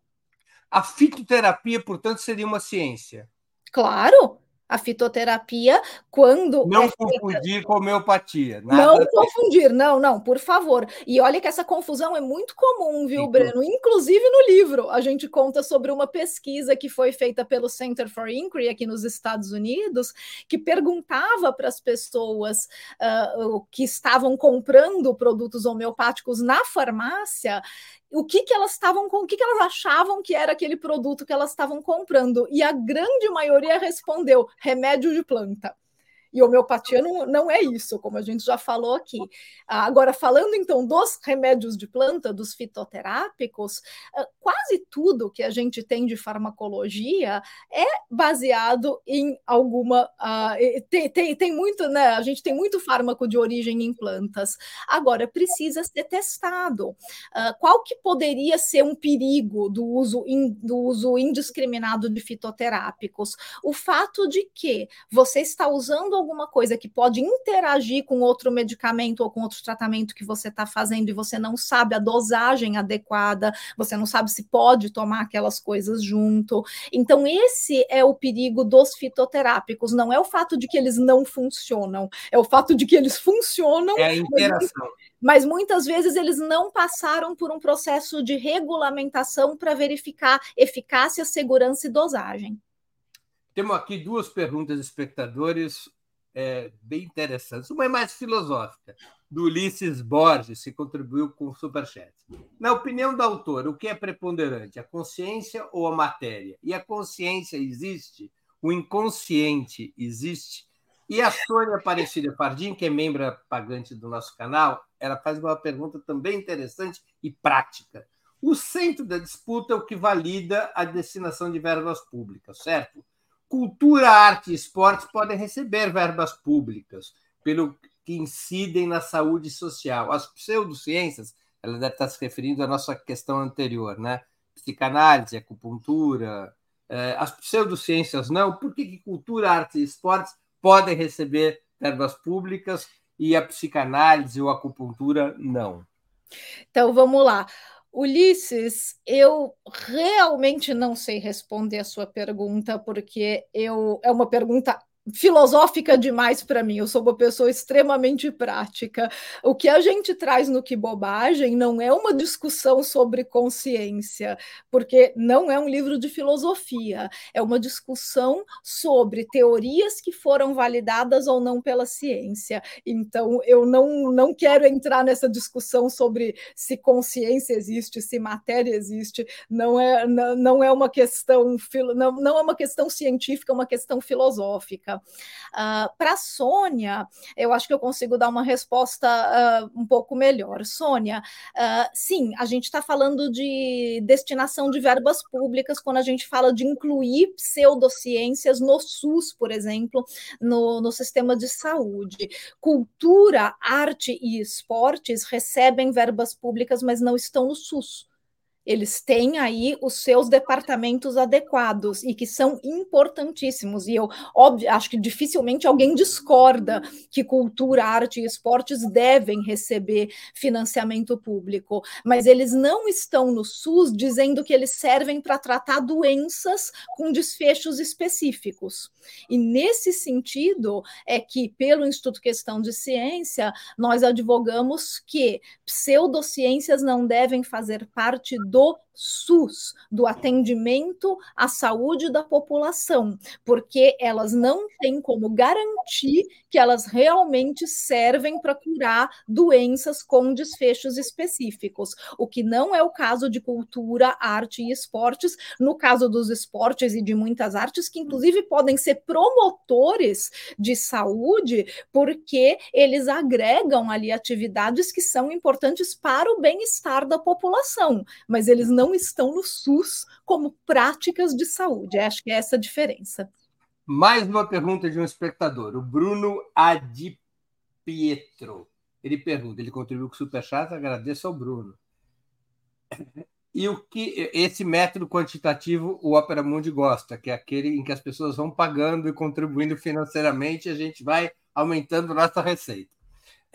A fitoterapia, portanto, seria uma ciência. Claro, a fitoterapia, quando. Não é confundir feita... com homeopatia. não confundir, não, não, por favor. E olha que essa confusão é muito comum, viu, Breno? Inclusive no livro, a gente conta sobre uma pesquisa que foi feita pelo Center for Inquiry aqui nos Estados Unidos, que perguntava para as pessoas uh, que estavam comprando produtos homeopáticos na farmácia o que, que elas estavam com, o que, que elas achavam que era aquele produto que elas estavam comprando. E a grande maioria respondeu: remédio de planta. E homeopatia não, não é isso, como a gente já falou aqui. Agora, falando então dos remédios de planta, dos fitoterápicos, ah, quase tudo que a gente tem de farmacologia é baseado em alguma. Uh, tem, tem, tem muito, né? A gente tem muito fármaco de origem em plantas. Agora, precisa ser testado. Uh, qual que poderia ser um perigo do uso, in, do uso indiscriminado de fitoterápicos? O fato de que você está usando alguma coisa que pode interagir com outro medicamento ou com outro tratamento que você está fazendo e você não sabe a dosagem adequada, você não sabe se pode tomar aquelas coisas junto. Então, esse é o perigo dos fitoterápicos, não é o fato de que eles não funcionam, é o fato de que eles funcionam. É a interação. Mas, mas muitas vezes eles não passaram por um processo de regulamentação para verificar eficácia, segurança e dosagem. Temos aqui duas perguntas, espectadores é, bem interessantes. Uma é mais filosófica, do Ulisses Borges, que contribuiu com o Superchat. Na opinião do autor, o que é preponderante, a consciência ou a matéria? E a consciência existe? O inconsciente existe? E a Sônia Aparecida Fardim, que é membro pagante do nosso canal, ela faz uma pergunta também interessante e prática. O centro da disputa é o que valida a destinação de verbas públicas, certo? Cultura, arte e esportes podem receber verbas públicas pelo que incidem na saúde social. As pseudociências, ela deve estar se referindo à nossa questão anterior, né? Psicanálise, acupuntura, eh, as pseudociências não, por que, que cultura, arte e esportes podem receber verbas públicas e a psicanálise ou a acupuntura não? Então vamos lá. Ulisses, eu realmente não sei responder a sua pergunta, porque eu é uma pergunta filosófica demais para mim. Eu sou uma pessoa extremamente prática. O que a gente traz no que bobagem não é uma discussão sobre consciência, porque não é um livro de filosofia, é uma discussão sobre teorias que foram validadas ou não pela ciência. Então, eu não, não quero entrar nessa discussão sobre se consciência existe, se matéria existe. Não é, não, não é uma questão não, não é uma questão científica, é uma questão filosófica. Uh, ah, Para Sônia, eu acho que eu consigo dar uma resposta uh, um pouco melhor. Sônia, uh, sim, a gente está falando de destinação de verbas públicas quando a gente fala de incluir pseudociências no SUS, por exemplo, no, no sistema de saúde. Cultura, arte e esportes recebem verbas públicas, mas não estão no SUS eles têm aí os seus departamentos adequados e que são importantíssimos. E eu, óbvio, acho que dificilmente alguém discorda que cultura, arte e esportes devem receber financiamento público, mas eles não estão no SUS dizendo que eles servem para tratar doenças com desfechos específicos. E nesse sentido é que, pelo Instituto Questão de Ciência, nós advogamos que pseudociências não devem fazer parte do SUS, do atendimento à saúde da população, porque elas não têm como garantir que elas realmente servem para curar doenças com desfechos específicos, o que não é o caso de cultura, arte e esportes, no caso dos esportes e de muitas artes, que inclusive podem ser promotores de saúde, porque eles agregam ali atividades que são importantes para o bem-estar da população, mas eles não não estão no SUS como práticas de saúde. Acho que é essa a diferença. Mais uma pergunta de um espectador, o Bruno Adipietro. Ele pergunta, ele contribuiu com o Superchat, agradeço ao Bruno. E o que esse método quantitativo o Opera Mundi gosta, que é aquele em que as pessoas vão pagando e contribuindo financeiramente, a gente vai aumentando nossa receita.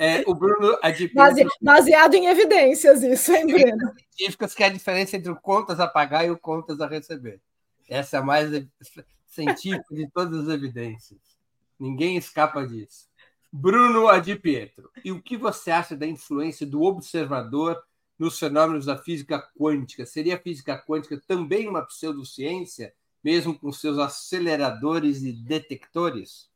É, o Bruno Base, baseado em evidências, isso, hein, Bruno? Científicas que é a diferença entre o contas a pagar e o contas a receber. Essa é a mais científica de todas as evidências. Ninguém escapa disso. Bruno Adi Pietro, e o que você acha da influência do observador nos fenômenos da física quântica? Seria a física quântica também uma pseudociência, mesmo com seus aceleradores e detectores?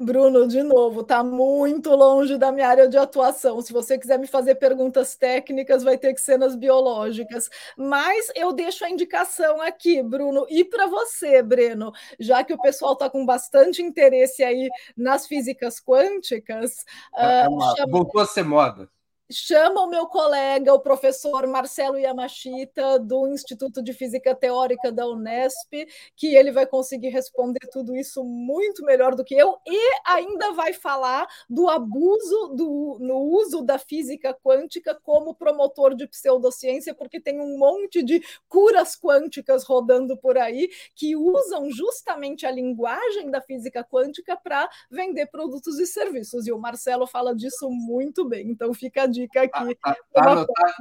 Bruno, de novo, está muito longe da minha área de atuação. Se você quiser me fazer perguntas técnicas, vai ter que ser nas biológicas. Mas eu deixo a indicação aqui, Bruno, e para você, Breno, já que o pessoal está com bastante interesse aí nas físicas quânticas. É uma... uh, chama... Voltou a ser moda chama o meu colega, o professor Marcelo Yamashita, do Instituto de Física Teórica da Unesp, que ele vai conseguir responder tudo isso muito melhor do que eu, e ainda vai falar do abuso do, no uso da física quântica como promotor de pseudociência, porque tem um monte de curas quânticas rodando por aí que usam justamente a linguagem da física quântica para vender produtos e serviços. E o Marcelo fala disso muito bem, então fica a dica dica aqui. Está tá, tá, anotada,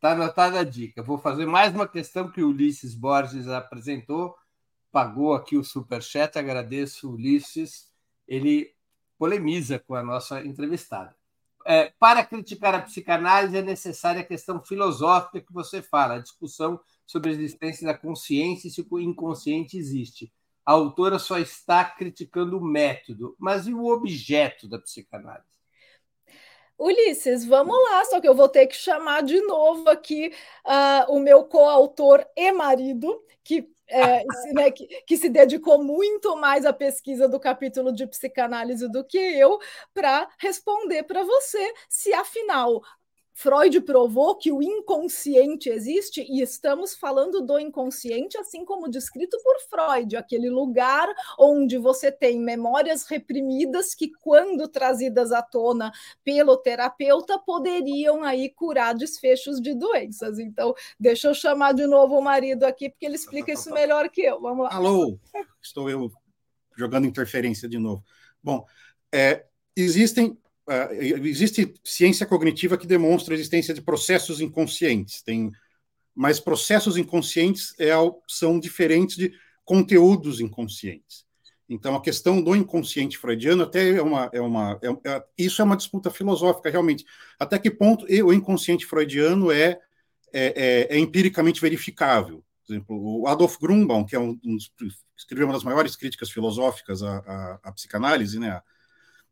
tá anotada a dica. Vou fazer mais uma questão que o Ulisses Borges apresentou, pagou aqui o superchat, agradeço Ulisses. Ele polemiza com a nossa entrevistada. É, para criticar a psicanálise é necessária a questão filosófica que você fala, a discussão sobre a existência da consciência e se o inconsciente existe. A autora só está criticando o método, mas e o objeto da psicanálise? Ulisses, vamos lá, só que eu vou ter que chamar de novo aqui uh, o meu coautor e marido, que, é, se, né, que, que, se dedicou muito mais à pesquisa do capítulo de psicanálise do que eu, para responder para você se, afinal, Freud provou que o inconsciente existe e estamos falando do inconsciente, assim como descrito por Freud, aquele lugar onde você tem memórias reprimidas que, quando trazidas à tona pelo terapeuta, poderiam aí curar desfechos de doenças. Então, deixa eu chamar de novo o marido aqui, porque ele explica isso melhor que eu. Vamos lá. Alô, estou eu jogando interferência de novo. Bom, é, existem existe ciência cognitiva que demonstra a existência de processos inconscientes, tem, mas processos inconscientes é, são diferentes de conteúdos inconscientes. Então, a questão do inconsciente freudiano até é uma, é uma é, é, isso é uma disputa filosófica realmente. Até que ponto o inconsciente freudiano é, é, é, é empiricamente verificável? Por exemplo, o Adolf Grunbaum, que é um, um escreveu uma das maiores críticas filosóficas à, à, à psicanálise, né,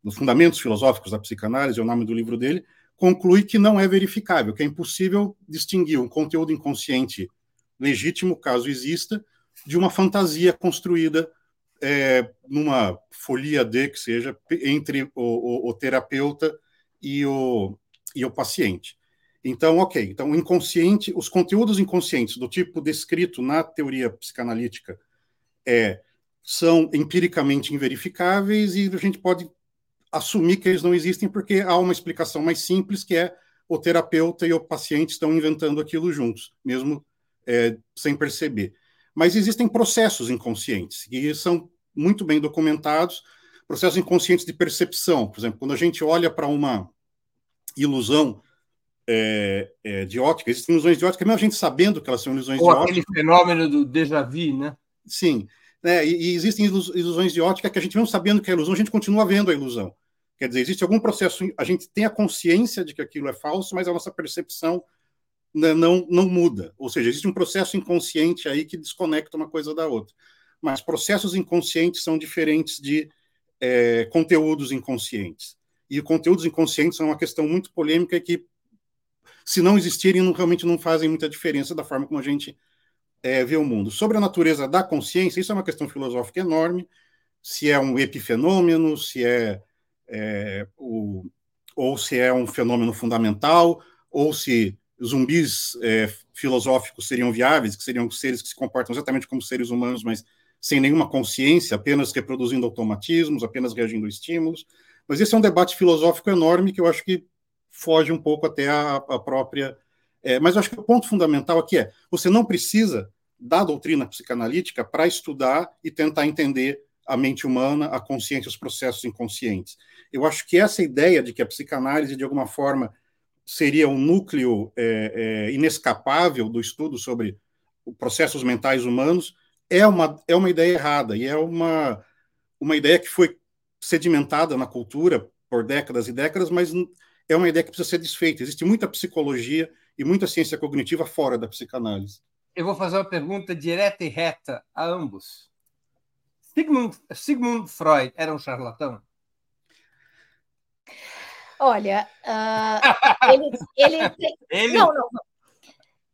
nos Fundamentos Filosóficos da Psicanálise, é o nome do livro dele, conclui que não é verificável, que é impossível distinguir um conteúdo inconsciente legítimo, caso exista, de uma fantasia construída é, numa folia de, que seja, entre o, o, o, terapeuta e o, e o paciente. Então, ok, então inconsciente, os conteúdos inconscientes do tipo descrito na teoria psicanalítica é, são empiricamente inverificáveis e a gente pode assumir que eles não existem porque há uma explicação mais simples que é o terapeuta e o paciente estão inventando aquilo juntos, mesmo é, sem perceber. Mas existem processos inconscientes que são muito bem documentados, processos inconscientes de percepção. Por exemplo, quando a gente olha para uma ilusão é, é, de ótica, existem ilusões de ótica, mesmo a gente sabendo que elas são ilusões Ou de ótica. aquele fenômeno do déjà vu, né? Sim. Né? E, e, existem ilusões de ótica que a gente, mesmo sabendo que é ilusão, a gente continua vendo a ilusão. Quer dizer, existe algum processo, a gente tem a consciência de que aquilo é falso, mas a nossa percepção não, não muda. Ou seja, existe um processo inconsciente aí que desconecta uma coisa da outra. Mas processos inconscientes são diferentes de é, conteúdos inconscientes. E conteúdos inconscientes são uma questão muito polêmica que, se não existirem, não, realmente não fazem muita diferença da forma como a gente é, o mundo. Sobre a natureza da consciência, isso é uma questão filosófica enorme. Se é um epifenômeno, se é, é o, ou se é um fenômeno fundamental, ou se zumbis é, filosóficos seriam viáveis, que seriam seres que se comportam exatamente como seres humanos, mas sem nenhuma consciência, apenas reproduzindo automatismos, apenas reagindo a estímulos. Mas esse é um debate filosófico enorme que eu acho que foge um pouco até a, a própria é, mas eu acho que o ponto fundamental aqui é: você não precisa da doutrina psicanalítica para estudar e tentar entender a mente humana, a consciência, os processos inconscientes. Eu acho que essa ideia de que a psicanálise, de alguma forma, seria um núcleo é, é, inescapável do estudo sobre processos mentais humanos é uma, é uma ideia errada e é uma, uma ideia que foi sedimentada na cultura por décadas e décadas, mas é uma ideia que precisa ser desfeita. Existe muita psicologia e muita ciência cognitiva fora da psicanálise. Eu vou fazer uma pergunta direta e reta a ambos. Sigmund, Sigmund Freud era um charlatão? Olha, uh, ele, ele, ele, Não, não, não.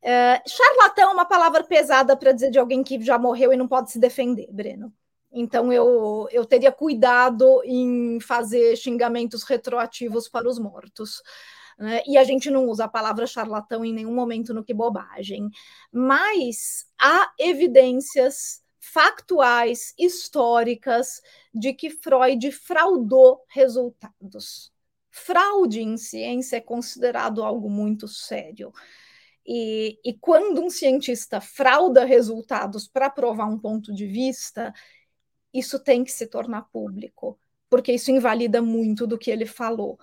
Uh, charlatão é uma palavra pesada para dizer de alguém que já morreu e não pode se defender, Breno. Então eu, eu teria cuidado em fazer xingamentos retroativos para os mortos. Né? E a gente não usa a palavra charlatão em nenhum momento no que bobagem. Mas há evidências factuais, históricas, de que Freud fraudou resultados. Fraude em ciência é considerado algo muito sério. E, e, quando um cientista frauda resultados para provar um ponto de vista, isso tem que se tornar público, porque isso invalida muito do que ele falou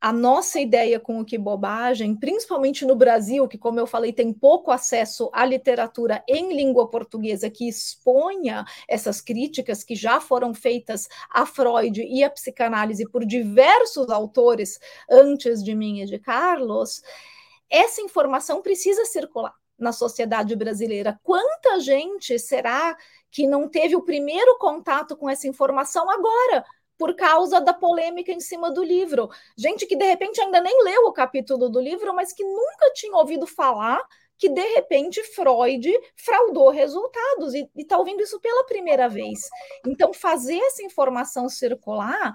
a nossa ideia com o que bobagem, principalmente no Brasil, que, como eu falei, tem pouco acesso à literatura em língua portuguesa que exponha essas críticas que já foram feitas a Freud e a psicanálise por diversos autores antes de mim e de Carlos, essa informação precisa circular na sociedade brasileira. Quanta gente será que não teve o primeiro contato com essa informação agora? Por causa da polêmica em cima do livro. Gente que de repente ainda nem leu o capítulo do livro, mas que nunca tinha ouvido falar que de repente Freud fraudou resultados e está ouvindo isso pela primeira vez. Então, fazer essa informação circular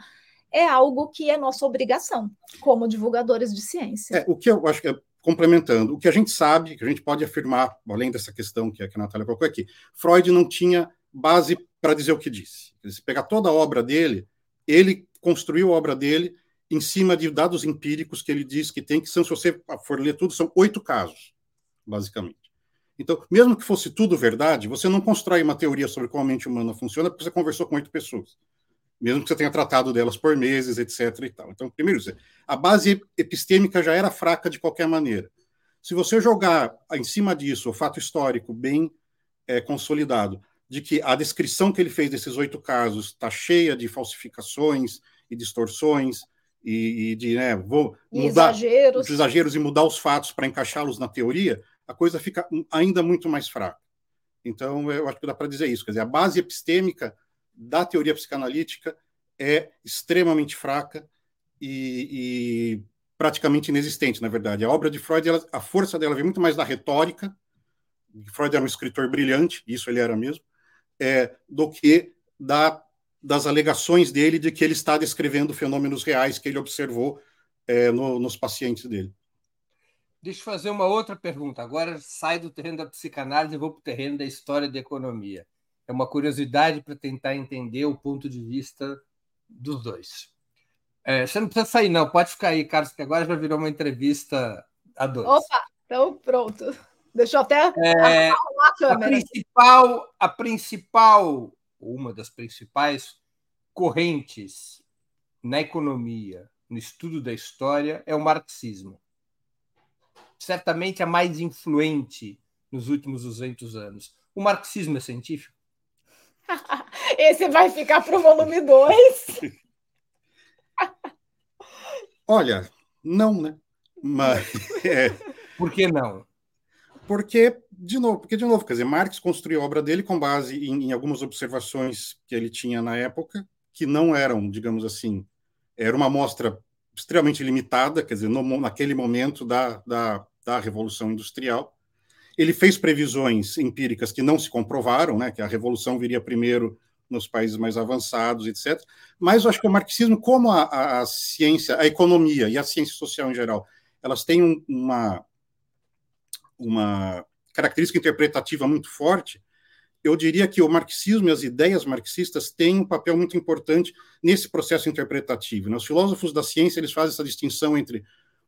é algo que é nossa obrigação como divulgadores de ciência. É, o que eu acho que é, complementando, o que a gente sabe, que a gente pode afirmar, além dessa questão que a, que a Natália colocou aqui, Freud não tinha base para dizer o que disse. Se pegar toda a obra dele, ele construiu a obra dele em cima de dados empíricos que ele diz que tem, que são, se você for ler tudo, são oito casos, basicamente. Então, mesmo que fosse tudo verdade, você não constrói uma teoria sobre como a mente humana funciona porque você conversou com oito pessoas. Mesmo que você tenha tratado delas por meses, etc. E tal. Então, primeiro, a base epistêmica já era fraca de qualquer maneira. Se você jogar em cima disso o fato histórico bem é, consolidado de que a descrição que ele fez desses oito casos está cheia de falsificações e distorções e, e de né, vou mudar exageros. exageros e mudar os fatos para encaixá-los na teoria, a coisa fica ainda muito mais fraca. Então, eu acho que dá para dizer isso. Quer dizer, a base epistêmica da teoria psicanalítica é extremamente fraca e, e praticamente inexistente, na verdade. A obra de Freud, ela, a força dela vem muito mais da retórica. Freud era um escritor brilhante, isso ele era mesmo, é, do que da das alegações dele de que ele está descrevendo fenômenos reais que ele observou é, no, nos pacientes dele. Deixa eu fazer uma outra pergunta. Agora sai do terreno da psicanálise e vou para o terreno da história da economia. É uma curiosidade para tentar entender o ponto de vista dos dois. É, você não precisa sair, não. Pode ficar aí, Carlos, que agora já virou uma entrevista a dois. Opa, então pronto. Deixa eu até é, a câmera. A principal, a principal uma das principais correntes na economia, no estudo da história, é o marxismo. Certamente a mais influente nos últimos 200 anos. O marxismo é científico? Esse vai ficar para o volume 2. Olha, não, né? Mas. É... Por que não? Porque, de novo, porque, de novo, quer dizer, Marx construiu a obra dele com base em, em algumas observações que ele tinha na época, que não eram, digamos assim, era uma amostra extremamente limitada, quer dizer, no, naquele momento da, da, da Revolução Industrial. Ele fez previsões empíricas que não se comprovaram, né, que a revolução viria primeiro nos países mais avançados, etc. Mas eu acho que o marxismo, como a, a, a ciência, a economia e a ciência social em geral, elas têm um, uma, uma característica interpretativa muito forte, eu diria que o marxismo e as ideias marxistas têm um papel muito importante nesse processo interpretativo. Né? Os filósofos da ciência eles fazem essa distinção entre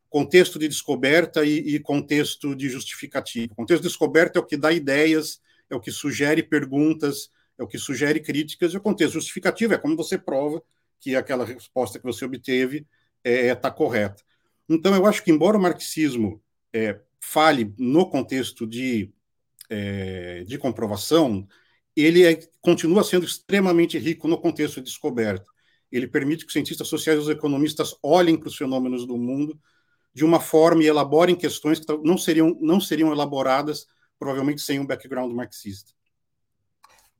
contexto de descoberta e, e contexto de justificativa. O contexto de descoberta é o que dá ideias, é o que sugere perguntas, é o que sugere críticas, e o contexto justificativo é como você prova que aquela resposta que você obteve está é, é, tá correta. Então, eu acho que, embora o marxismo é, fale no contexto de, é, de comprovação, ele é, continua sendo extremamente rico no contexto de descoberta. Ele permite que os cientistas sociais e os economistas olhem para os fenômenos do mundo de uma forma e elaborem questões que não seriam, não seriam elaboradas, provavelmente, sem um background marxista.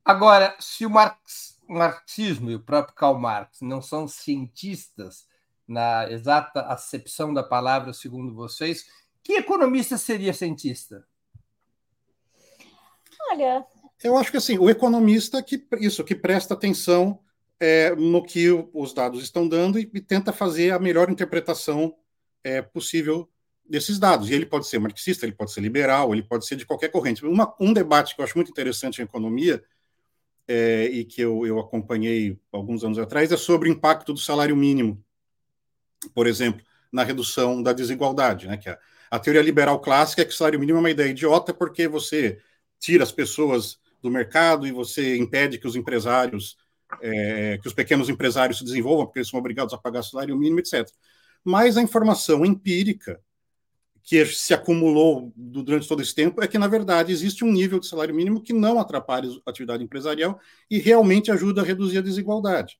Agora, se o, Marx, o marxismo e o próprio Karl Marx não são cientistas na exata acepção da palavra, segundo vocês, que economista seria cientista? Olha. Eu acho que assim, o economista que isso, que presta atenção é, no que os dados estão dando e, e tenta fazer a melhor interpretação é, possível desses dados. E ele pode ser marxista, ele pode ser liberal, ele pode ser de qualquer corrente. Uma, um debate que eu acho muito interessante em economia é, e que eu, eu acompanhei alguns anos atrás é sobre o impacto do salário mínimo, por exemplo, na redução da desigualdade, né? Que a, a teoria liberal clássica é que o salário mínimo é uma ideia idiota porque você tira as pessoas do mercado e você impede que os empresários, é, que os pequenos empresários se desenvolvam, porque eles são obrigados a pagar salário mínimo, etc. Mas a informação empírica que se acumulou durante todo esse tempo é que, na verdade, existe um nível de salário mínimo que não atrapalha a atividade empresarial e realmente ajuda a reduzir a desigualdade.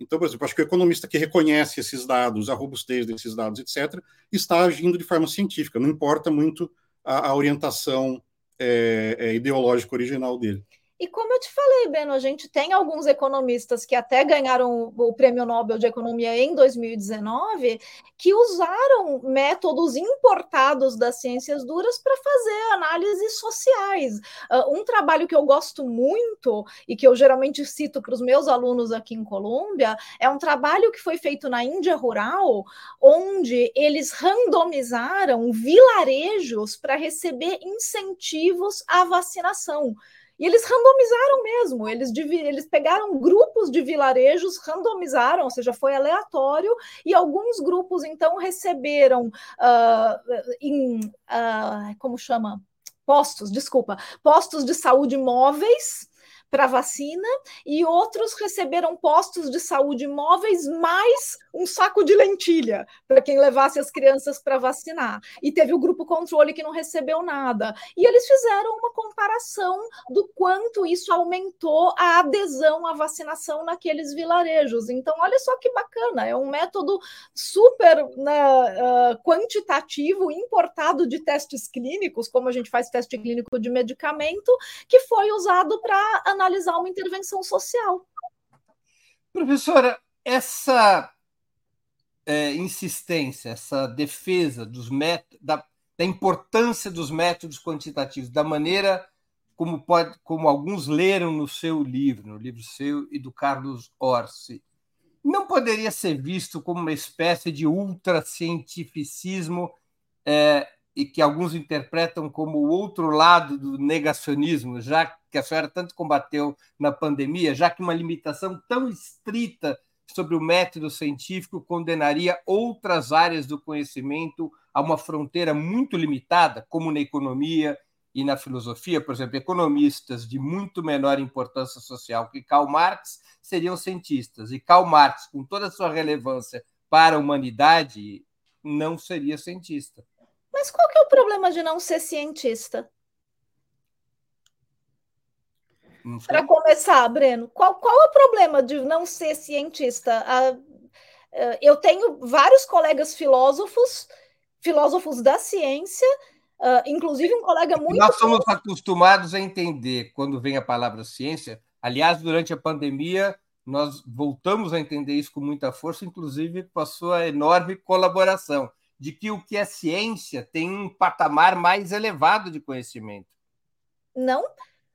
Então, por exemplo, acho que o economista que reconhece esses dados, a robustez desses dados, etc., está agindo de forma científica, não importa muito a, a orientação é, é, ideológica original dele. E como eu te falei, Beno, a gente tem alguns economistas que até ganharam o Prêmio Nobel de Economia em 2019, que usaram métodos importados das ciências duras para fazer análises sociais. Uh, um trabalho que eu gosto muito e que eu geralmente cito para os meus alunos aqui em Colômbia é um trabalho que foi feito na Índia rural, onde eles randomizaram vilarejos para receber incentivos à vacinação. E eles randomizaram mesmo, eles, eles pegaram grupos de vilarejos, randomizaram, ou seja, foi aleatório, e alguns grupos então receberam uh, em, uh, como chama? Postos, desculpa, postos de saúde móveis para vacina e outros receberam postos de saúde móveis mais um saco de lentilha para quem levasse as crianças para vacinar. E teve o grupo controle que não recebeu nada. E eles fizeram uma comparação do quanto isso aumentou a adesão à vacinação naqueles vilarejos. Então, olha só que bacana, é um método super né, uh, quantitativo, importado de testes clínicos, como a gente faz teste clínico de medicamento, que foi usado para analisar uma intervenção social. Professora, essa é, insistência, essa defesa dos métodos, da, da, importância dos métodos quantitativos, da maneira como, pode, como alguns leram no seu livro, no livro seu e do Carlos Orsi, não poderia ser visto como uma espécie de ultracientificismo é, e que alguns interpretam como o outro lado do negacionismo, já que a senhora tanto combateu na pandemia, já que uma limitação tão estrita sobre o método científico condenaria outras áreas do conhecimento a uma fronteira muito limitada, como na economia e na filosofia, por exemplo, economistas de muito menor importância social que Karl Marx seriam cientistas, e Karl Marx, com toda a sua relevância para a humanidade, não seria cientista. Mas qual que é o problema de não ser cientista? Para começar, Breno, qual, qual é o problema de não ser cientista? eu tenho vários colegas filósofos, filósofos da ciência, inclusive um colega muito. Nós somos acostumados a entender quando vem a palavra ciência. Aliás, durante a pandemia, nós voltamos a entender isso com muita força, inclusive com a sua enorme colaboração de que o que é ciência tem um patamar mais elevado de conhecimento. Não,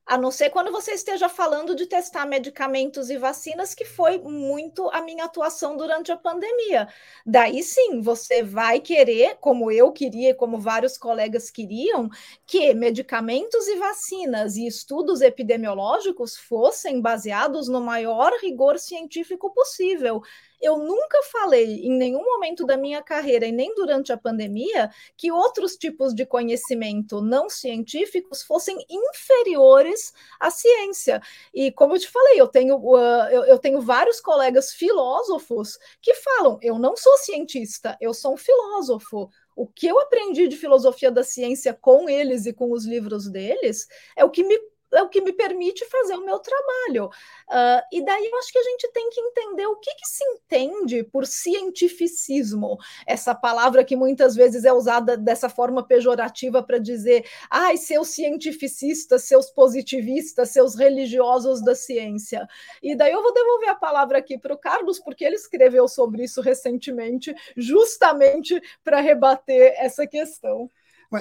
a não ser quando você esteja falando de testar medicamentos e vacinas, que foi muito a minha atuação durante a pandemia. Daí sim, você vai querer, como eu queria, como vários colegas queriam, que medicamentos e vacinas e estudos epidemiológicos fossem baseados no maior rigor científico possível eu nunca falei em nenhum momento da minha carreira e nem durante a pandemia que outros tipos de conhecimento não científicos fossem inferiores à ciência. E como eu te falei, eu tenho, uh, eu, eu tenho vários colegas filósofos que falam: eu não sou cientista, eu sou um filósofo. O que eu aprendi de filosofia da ciência com eles e com os livros deles é o que me é o que me permite fazer o meu trabalho. Uh, e daí eu acho que a gente tem que entender o que, que se entende por cientificismo, essa palavra que muitas vezes é usada dessa forma pejorativa para dizer, ai, seus cientificistas, seus positivistas, seus religiosos da ciência. E daí eu vou devolver a palavra aqui para o Carlos, porque ele escreveu sobre isso recentemente, justamente para rebater essa questão.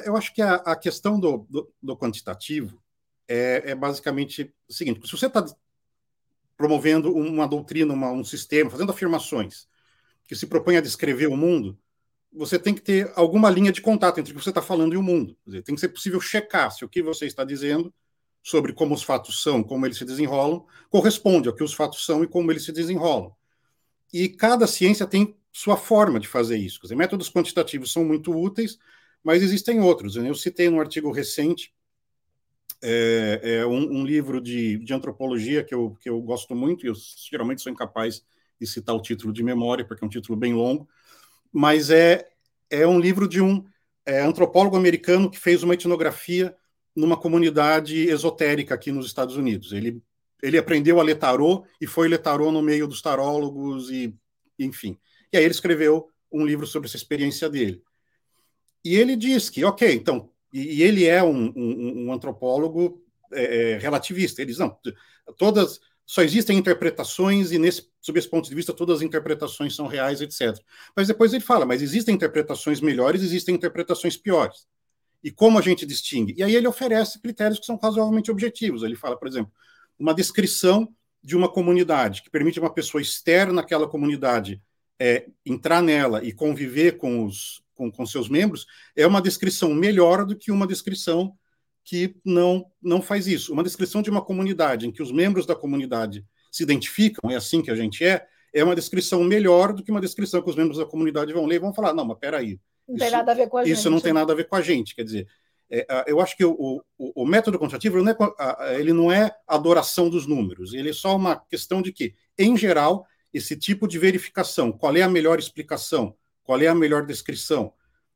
Eu acho que a, a questão do, do, do quantitativo é, é basicamente o seguinte: se você está promovendo uma doutrina, uma, um sistema, fazendo afirmações que se propõe a descrever o mundo, você tem que ter alguma linha de contato entre o que você está falando e o mundo. Dizer, tem que ser possível checar se o que você está dizendo sobre como os fatos são, como eles se desenrolam, corresponde ao que os fatos são e como eles se desenrolam. E cada ciência tem sua forma de fazer isso. Dizer, métodos quantitativos são muito úteis, mas existem outros. Eu citei num artigo recente é, é um, um, livro de, de antropologia que eu, que eu gosto muito, e eu geralmente sou incapaz de citar o título de memória, porque é um título bem longo, mas é, é um livro de um é, antropólogo americano que fez uma etnografia numa comunidade esotérica aqui nos Estados Unidos. Ele, ele aprendeu a ler tarô e foi ler tarô no meio dos tarólogos, e enfim. E aí ele escreveu um livro sobre essa experiência dele. E ele diz que, ok, então, e, e ele é um, um, um antropólogo é, é, relativista. Eles não, todas só existem interpretações e nesse sob esse ponto de vista todas as interpretações são reais, etc. Mas depois ele fala, mas existem interpretações melhores, existem interpretações piores. E como a gente distingue? E aí ele oferece critérios que são razoavelmente objetivos. Ele fala, por exemplo, uma descrição de uma comunidade que permite uma pessoa externa àquela comunidade é, entrar nela e conviver com os com, com seus membros é uma descrição melhor do que uma descrição que não, não faz isso. Uma descrição de uma comunidade em que os membros da comunidade se identificam, é assim que a gente é, é uma descrição melhor do que uma descrição que os membros da comunidade vão ler e vão falar, não, mas peraí. Não isso, tem nada a ver com a isso gente. Isso não tem nada a ver com a gente. Quer dizer, é, eu acho que o, o, o método quantitativo não é, ele não é adoração dos números, ele é só uma questão de que, em geral, esse tipo de verificação, qual é a melhor explicação, qual é a melhor descrição,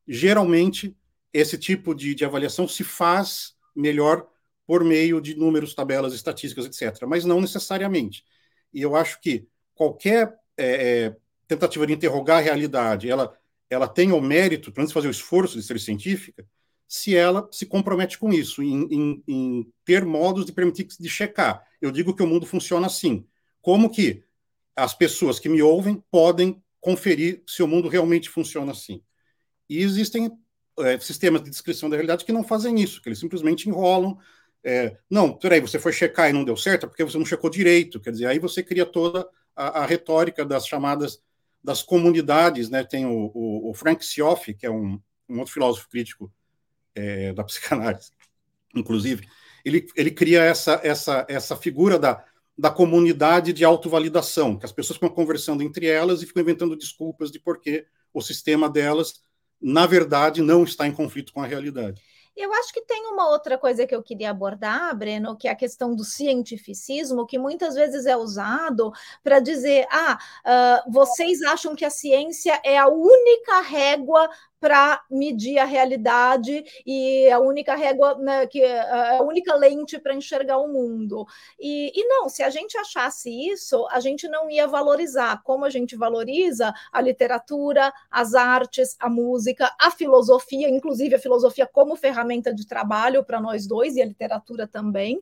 geralmente esse tipo de, de avaliação se faz melhor por meio de números, tabelas, estatísticas, etc. Mas não necessariamente. E eu acho que qualquer é, é, tentativa de interrogar a realidade, ela, ela tem o mérito, pelo menos fazer o esforço de ser científica, se ela se compromete com isso, em, em, em ter modos de permitir de checar. Eu digo que o mundo funciona assim. Como que as pessoas que me ouvem podem conferir se o mundo realmente funciona assim? E existem é, sistemas de descrição da realidade que não fazem isso, que eles simplesmente enrolam. É, não, peraí, você foi checar e não deu certo é porque você não checou direito. Quer dizer, aí você cria toda a, a retórica das chamadas das comunidades, né? Tem o, o, o Frank Sioff, que é um, um outro filósofo crítico é, da psicanálise, inclusive, ele, ele cria essa, essa, essa figura da, da comunidade de autovalidação, que as pessoas ficam conversando entre elas e ficam inventando desculpas de por que o sistema delas na verdade, não está em conflito com a realidade. Eu acho que tem uma outra coisa que eu queria abordar, Breno, que é a questão do cientificismo, que muitas vezes é usado para dizer: ah, uh, vocês acham que a ciência é a única régua para medir a realidade e a única régua, né, que a única lente para enxergar o mundo. E, e, não, se a gente achasse isso, a gente não ia valorizar como a gente valoriza a literatura, as artes, a música, a filosofia, inclusive a filosofia como ferramenta de trabalho para nós dois e a literatura também.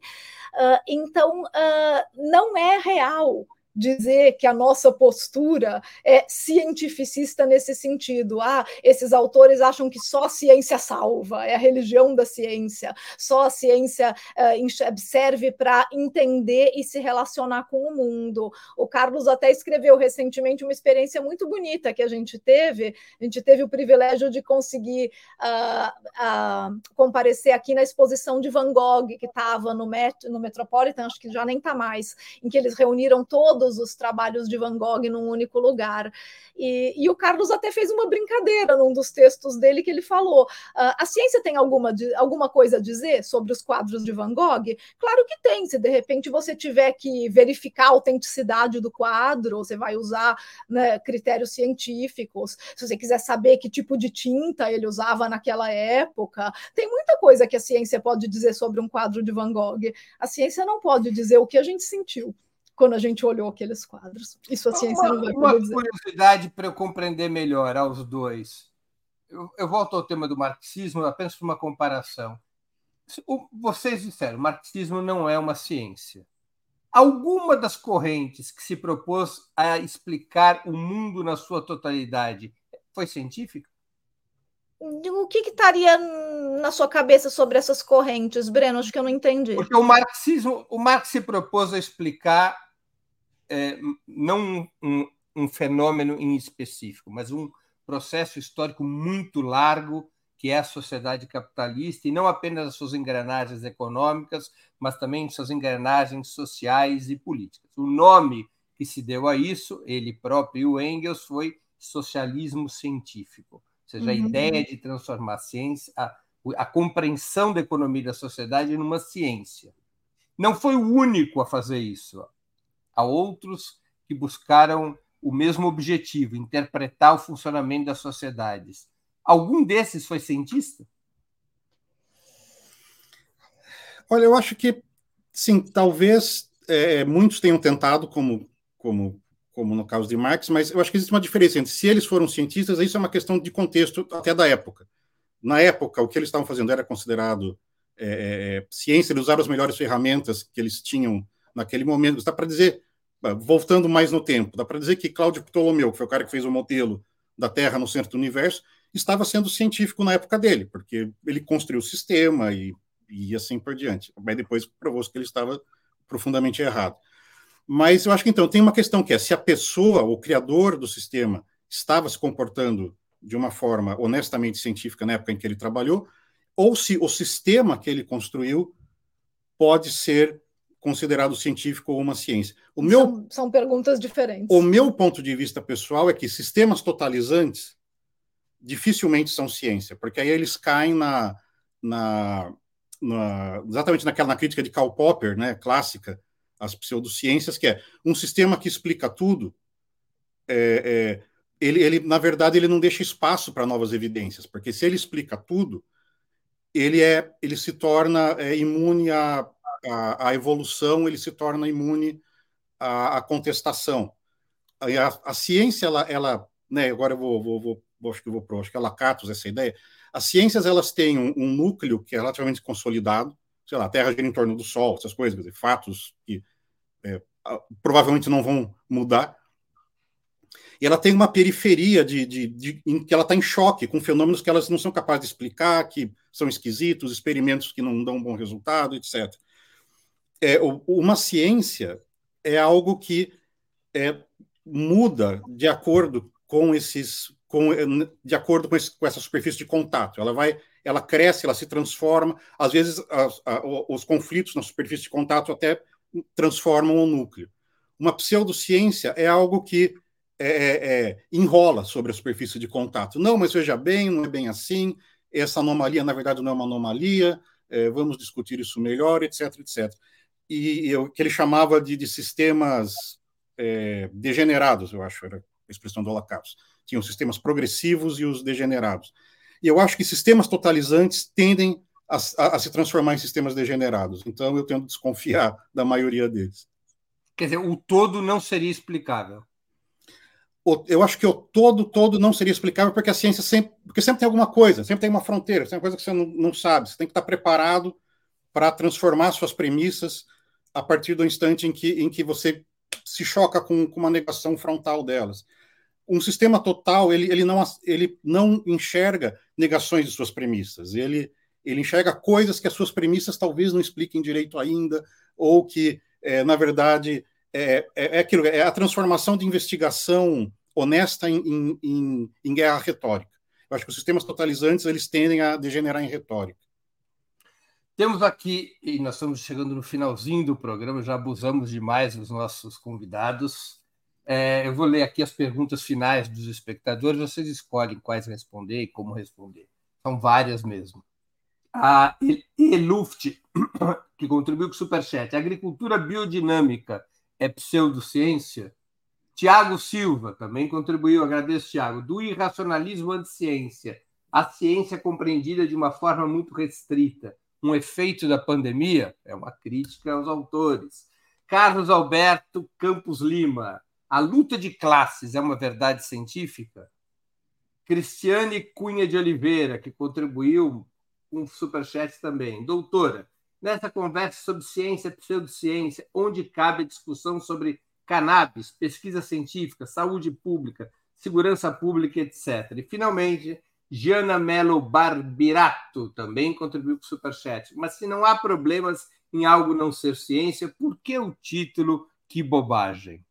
Uh, então, uh, não é real dizer que a nossa postura é cientificista nesse sentido. Ah, esses autores acham que só a ciência salva, é a religião da ciência, só a ciência uh, serve para entender e se relacionar com o mundo. O Carlos até escreveu recentemente uma experiência muito bonita que a gente teve. A gente teve o privilégio de conseguir uh, uh, comparecer aqui na exposição de Van Gogh, que estava no, Met no Metropolitan, acho que já nem está mais, em que eles reuniram todos todos os trabalhos de Van Gogh num único lugar. E, e o Carlos até fez uma brincadeira num dos textos dele que ele falou: uh, a ciência tem alguma, alguma coisa a dizer sobre os quadros de Van Gogh? Claro que tem. Se de repente você tiver que verificar a autenticidade do quadro, você vai usar né, critérios científicos. Se você quiser saber que tipo de tinta ele usava naquela época, tem muita coisa que a ciência pode dizer sobre um quadro de Van Gogh. A ciência não pode dizer o que a gente sentiu quando a gente olhou aqueles quadros. Isso a ciência uma, não vai Uma dizer. curiosidade para eu compreender melhor aos dois. Eu, eu, volto ao tema do marxismo apenas para uma comparação. Vocês disseram, o marxismo não é uma ciência. Alguma das correntes que se propôs a explicar o mundo na sua totalidade foi científica? O que, que estaria na sua cabeça sobre essas correntes, Breno? Acho que eu não entendi. Porque o marxismo, o Marx se propôs a explicar é, não um, um, fenômeno em específico, mas um processo histórico muito largo que é a sociedade capitalista e não apenas as suas engrenagens econômicas, mas também suas engrenagens sociais e políticas. O nome que se deu a isso, ele próprio, o Engels, foi socialismo científico, ou seja, a uhum. ideia de transformar a ciência, a, a compreensão da economia e da sociedade numa ciência. Não foi o único a fazer isso a outros que buscaram o mesmo objetivo, interpretar o funcionamento das sociedades. Algum desses foi cientista? Olha, eu acho que sim, talvez é, muitos tenham tentado, como, como, como no caso de Marx, mas eu acho que existe uma diferença entre se eles foram cientistas, isso é uma questão de contexto até da época. Na época, o que eles estavam fazendo era considerado é, é, ciência, eles usaram as melhores ferramentas que eles tinham naquele momento. Dá para dizer, voltando mais no tempo, dá para dizer que Cláudio Ptolomeu, que foi o cara que fez o modelo da Terra no centro do universo, estava sendo científico na época dele, porque ele construiu o sistema e, e assim por diante. Mas depois provou-se que ele estava profundamente errado. Mas eu acho que então tem uma questão que é se a pessoa, o criador do sistema, estava se comportando de uma forma honestamente científica na época em que ele trabalhou, ou se o sistema que ele construiu pode ser considerado científico ou uma ciência. O meu, são, são perguntas diferentes. O meu ponto de vista pessoal é que sistemas totalizantes dificilmente são ciência, porque aí eles caem na, na, na exatamente naquela na crítica de Karl Popper, né, clássica, as pseudociências, que é um sistema que explica tudo, é, é, ele, ele, na verdade, ele não deixa espaço para novas evidências, porque se ele explica tudo, ele, é, ele se torna é, imune à, à, à, evolução, ele se torna imune à, à contestação. A, a, a, ciência, ela, ela né, agora eu vou, vou, vou, acho que eu vou para, acho que é Lacatos essa ideia, as ciências, elas têm um, um núcleo que é relativamente consolidado, sei lá, a Terra gira em torno do Sol, essas coisas, dizer, fatos que é, provavelmente não vão mudar. E ela tem uma periferia de, de, de em que ela está em choque com fenômenos que elas não são capazes de explicar, que são esquisitos, experimentos que não dão um bom resultado, etc. É, uma ciência é algo que é, muda de acordo com esses, com, de acordo com, esse, com essa superfície de contato. Ela vai ela cresce, ela se transforma. Às vezes, a, os conflitos na superfície de contato até transformam o núcleo. Uma pseudociência é algo que é, é, é, enrola sobre a superfície de contato. Não, mas veja bem, não é bem assim. Essa anomalia, na verdade, não é uma anomalia. É, vamos discutir isso melhor, etc, etc. E o que ele chamava de, de sistemas é, degenerados, eu acho, era a expressão do Holocausto. Tinham sistemas progressivos e os degenerados. E eu acho que sistemas totalizantes tendem a, a, a se transformar em sistemas degenerados. Então, eu tento desconfiar da maioria deles. Quer dizer, o todo não seria explicável. O, eu acho que o todo, todo não seria explicável porque a ciência sempre, porque sempre tem alguma coisa, sempre tem uma fronteira, sempre tem coisa que você não, não sabe. Você tem que estar preparado para transformar suas premissas a partir do instante em que, em que você se choca com, com uma negação frontal delas um sistema total ele, ele, não, ele não enxerga negações de suas premissas, ele, ele enxerga coisas que as suas premissas talvez não expliquem direito ainda, ou que, é, na verdade, é, é, é, aquilo, é a transformação de investigação honesta em, em, em guerra retórica. Eu acho que os sistemas totalizantes eles tendem a degenerar em retórica. Temos aqui, e nós estamos chegando no finalzinho do programa, já abusamos demais dos nossos convidados. É, eu vou ler aqui as perguntas finais dos espectadores, vocês escolhem quais responder e como responder. São várias mesmo. A Eluft, que contribuiu com o Superchat. Agricultura biodinâmica é pseudociência? Tiago Silva também contribuiu, agradeço, Tiago. Do irracionalismo anti-ciência. A ciência compreendida de uma forma muito restrita. Um efeito da pandemia? É uma crítica aos autores. Carlos Alberto Campos Lima. A luta de classes é uma verdade científica? Cristiane Cunha de Oliveira, que contribuiu com superchat também. Doutora, nessa conversa sobre ciência e pseudociência, onde cabe a discussão sobre cannabis, pesquisa científica, saúde pública, segurança pública, etc. E, finalmente, Giana Melo Barbirato também contribuiu com o superchat. Mas se não há problemas em algo não ser ciência, por que o título Que Bobagem?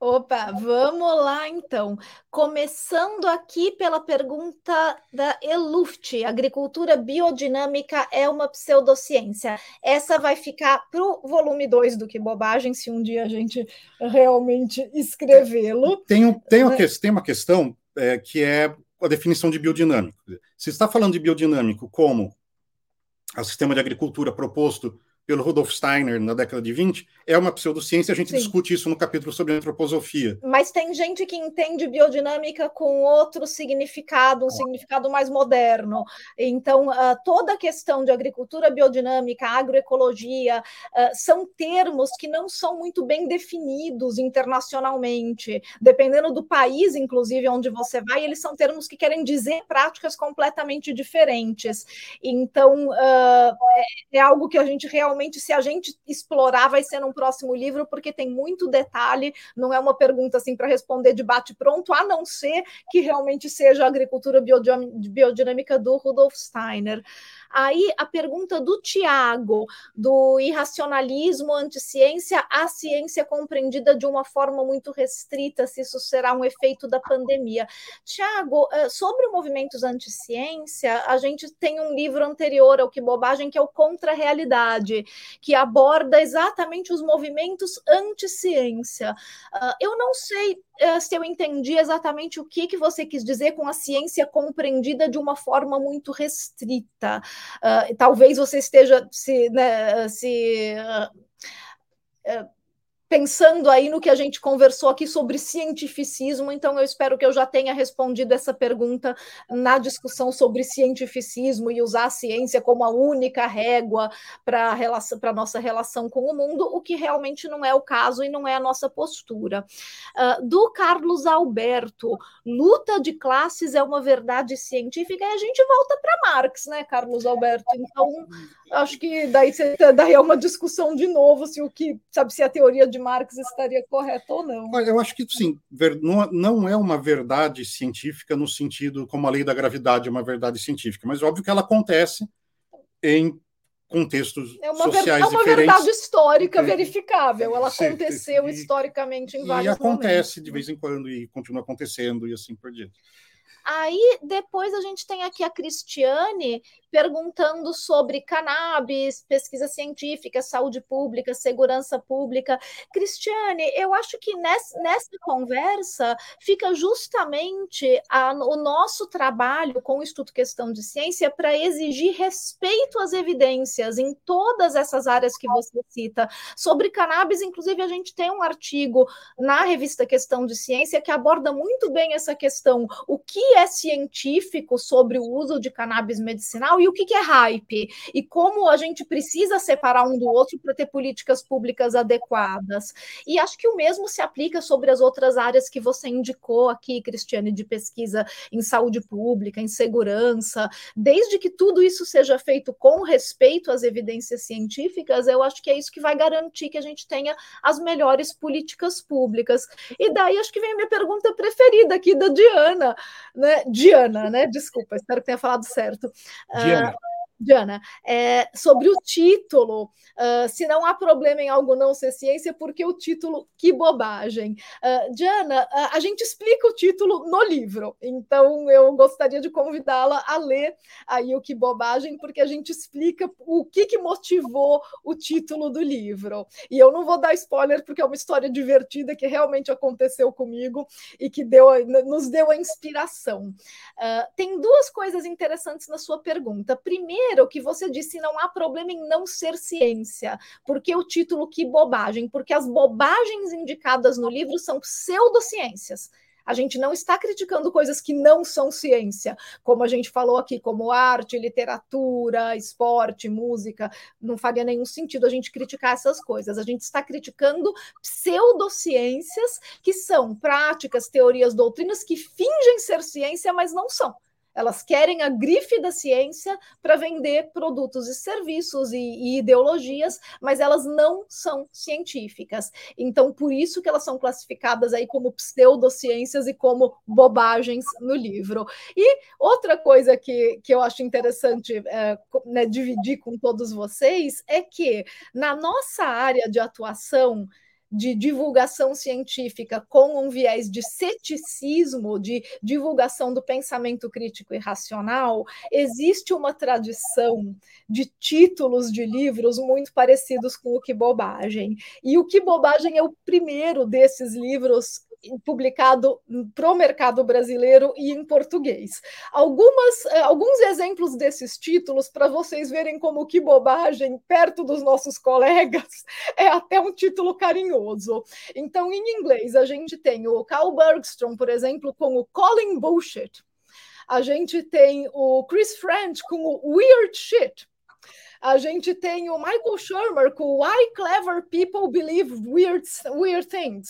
Opa, vamos lá então. Começando aqui pela pergunta da Eluft: agricultura biodinâmica é uma pseudociência? Essa vai ficar para o volume 2 do Que Bobagem, se um dia a gente realmente escrevê-lo. Tem, tem, uma, tem uma questão é, que é a definição de biodinâmico. Se está falando de biodinâmico como o sistema de agricultura proposto pelo Rudolf Steiner na década de 20, é uma pseudociência, a gente Sim. discute isso no capítulo sobre antroposofia. Mas tem gente que entende biodinâmica com outro significado, um significado mais moderno. Então, uh, toda a questão de agricultura biodinâmica, agroecologia, uh, são termos que não são muito bem definidos internacionalmente. Dependendo do país, inclusive, onde você vai, eles são termos que querem dizer práticas completamente diferentes. Então, uh, é, é algo que a gente realmente, se a gente explorar, vai ser num próximo livro, porque tem muito detalhe, não é uma pergunta assim para responder de bate-pronto, a não ser que realmente seja a agricultura biodinâmica do Rudolf Steiner. Aí a pergunta do Tiago, do irracionalismo, anticiência, a ciência compreendida de uma forma muito restrita, se isso será um efeito da pandemia. Tiago, eh, sobre movimentos anticiência, a gente tem um livro anterior ao Que Bobagem, que é o Contra a Realidade, que aborda exatamente os movimentos anti-ciência. Ah, eu não sei se eu entendi exatamente o que, que você quis dizer com a ciência compreendida de uma forma muito restrita. Uh, talvez você esteja se, né, se uh, uh, pensando aí no que a gente conversou aqui sobre cientificismo, então eu espero que eu já tenha respondido essa pergunta na discussão sobre cientificismo e usar a ciência como a única régua para a nossa relação com o mundo, o que realmente não é o caso e não é a nossa postura. Uh, do Carlos Alberto, luta de classes é uma verdade científica, e a gente volta para Marx, né, Carlos Alberto? Então, acho que daí, daí é uma discussão de novo se o que, sabe, se a teoria de Marx estaria correta ou não. Eu acho que sim, não é uma verdade científica no sentido como a lei da gravidade é uma verdade científica, mas óbvio que ela acontece em contextos é uma sociais ver, é uma diferentes. verdade histórica é. verificável. Ela sim, aconteceu e, historicamente em vários E acontece momentos. de vez em quando e continua acontecendo e assim por diante. Aí depois a gente tem aqui a Cristiane perguntando sobre cannabis, pesquisa científica, saúde pública, segurança pública. Cristiane, eu acho que nessa, nessa conversa fica justamente a, o nosso trabalho com o Instituto Questão de Ciência para exigir respeito às evidências em todas essas áreas que você cita. Sobre cannabis, inclusive, a gente tem um artigo na revista Questão de Ciência que aborda muito bem essa questão. O que é científico sobre o uso de cannabis medicinal e o que, é hype e como a gente precisa separar um do outro para ter políticas públicas adequadas. E acho que o mesmo se aplica sobre as outras áreas que você indicou aqui, Cristiane, de pesquisa em saúde pública, em segurança. Desde que tudo isso seja feito com respeito às evidências científicas, eu acho que é isso que vai garantir que a gente tenha as melhores políticas públicas. E daí acho que vem a minha pergunta preferida aqui da Diana, né? Diana, né? Desculpa, espero que tenha falado certo. Diana. Uh, Diana, é, sobre o título, uh, se não há problema em algo não ser ciência, porque o título, que bobagem. Uh, Diana, uh, a gente explica o título no livro, então eu gostaria de convidá-la a ler aí o que bobagem, porque a gente explica o que, que motivou o título do livro. E eu não vou dar spoiler, porque é uma história divertida que realmente aconteceu comigo e que deu, nos deu a inspiração. tem duas coisas interessantes na sua pergunta. Primeiro, Primeiro, que você disse não há problema em não ser ciência, porque o título que bobagem, porque as bobagens indicadas no livro são pseudociências. A gente não está criticando coisas que não são ciência, como a gente falou aqui, como arte, literatura, esporte, música. Não faria nenhum sentido a gente criticar essas coisas. A gente está criticando pseudociências, que são práticas, teorias, doutrinas que fingem ser ciência, mas não são. Elas querem a grife da ciência para vender produtos e serviços e, e, ideologias, mas elas não são científicas. Então, por isso que elas são classificadas aí como pseudociências e como bobagens no livro. E outra coisa que, que eu acho interessante é, né, dividir com todos vocês é que na nossa área de atuação, de divulgação científica com um viés de ceticismo, de divulgação do pensamento crítico e racional, existe uma tradição de títulos de livros muito parecidos com o Que Bobagem. E o Que Bobagem é o primeiro desses livros publicado para o mercado brasileiro e em português. Algumas, eh, alguns exemplos desses títulos para vocês verem como que bobagem perto dos nossos colegas é até um título carinhoso. Então, em inglês, a gente tem o Carl Bergstrom, por exemplo, com o Calling Bullshit. A gente tem o Chris French com o Weird Shit. A gente tem o Michael Shermer com Why Clever People Believe Weird, weird Things.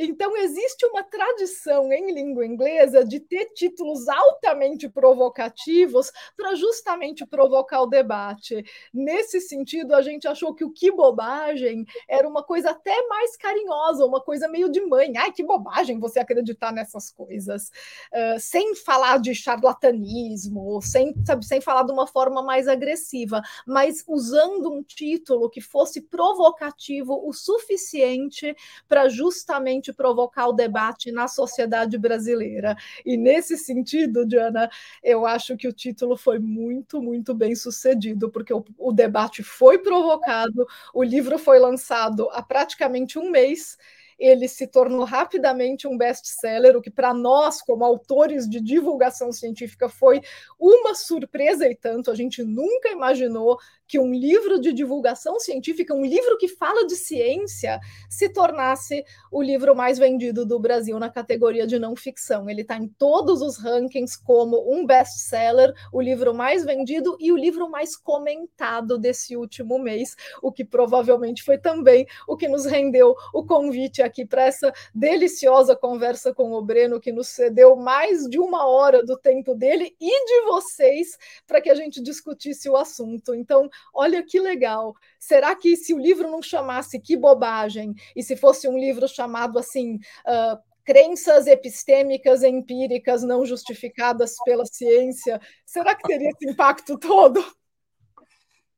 Então, existe uma tradição em língua inglesa de ter títulos altamente provocativos para justamente provocar o debate. Nesse sentido, a gente achou que o que bobagem era uma coisa até mais carinhosa, uma coisa meio de mãe. Ai, que bobagem você acreditar nessas coisas. Uh, sem falar de charlatanismo, sem, sabe, sem falar de uma forma mais agressiva, mas usando um título que fosse provocativo o suficiente para justamente realmente provocar o debate na sociedade brasileira. E nesse sentido, Diana, eu acho que o título foi muito, muito bem sucedido, porque o, o debate foi provocado, o livro foi lançado há praticamente um mês ele se tornou rapidamente um best-seller, o que para nós, como autores de divulgação científica, foi uma surpresa e tanto. A gente nunca imaginou que um livro de divulgação científica, um livro que fala de ciência, se tornasse o livro mais vendido do Brasil na categoria de não ficção. Ele está em todos os rankings como um best-seller, o livro mais vendido e o livro mais comentado desse último mês, o que provavelmente foi também o que nos rendeu o convite aqui para essa deliciosa conversa com o Breno, que nos cedeu mais de uma hora do tempo dele e de vocês para que a gente discutisse o assunto. Então, olha que legal. Será que se o livro não chamasse Que Bobagem, e se fosse um livro chamado assim. Uh, crenças epistêmicas empíricas não justificadas pela ciência, será que teria esse impacto todo?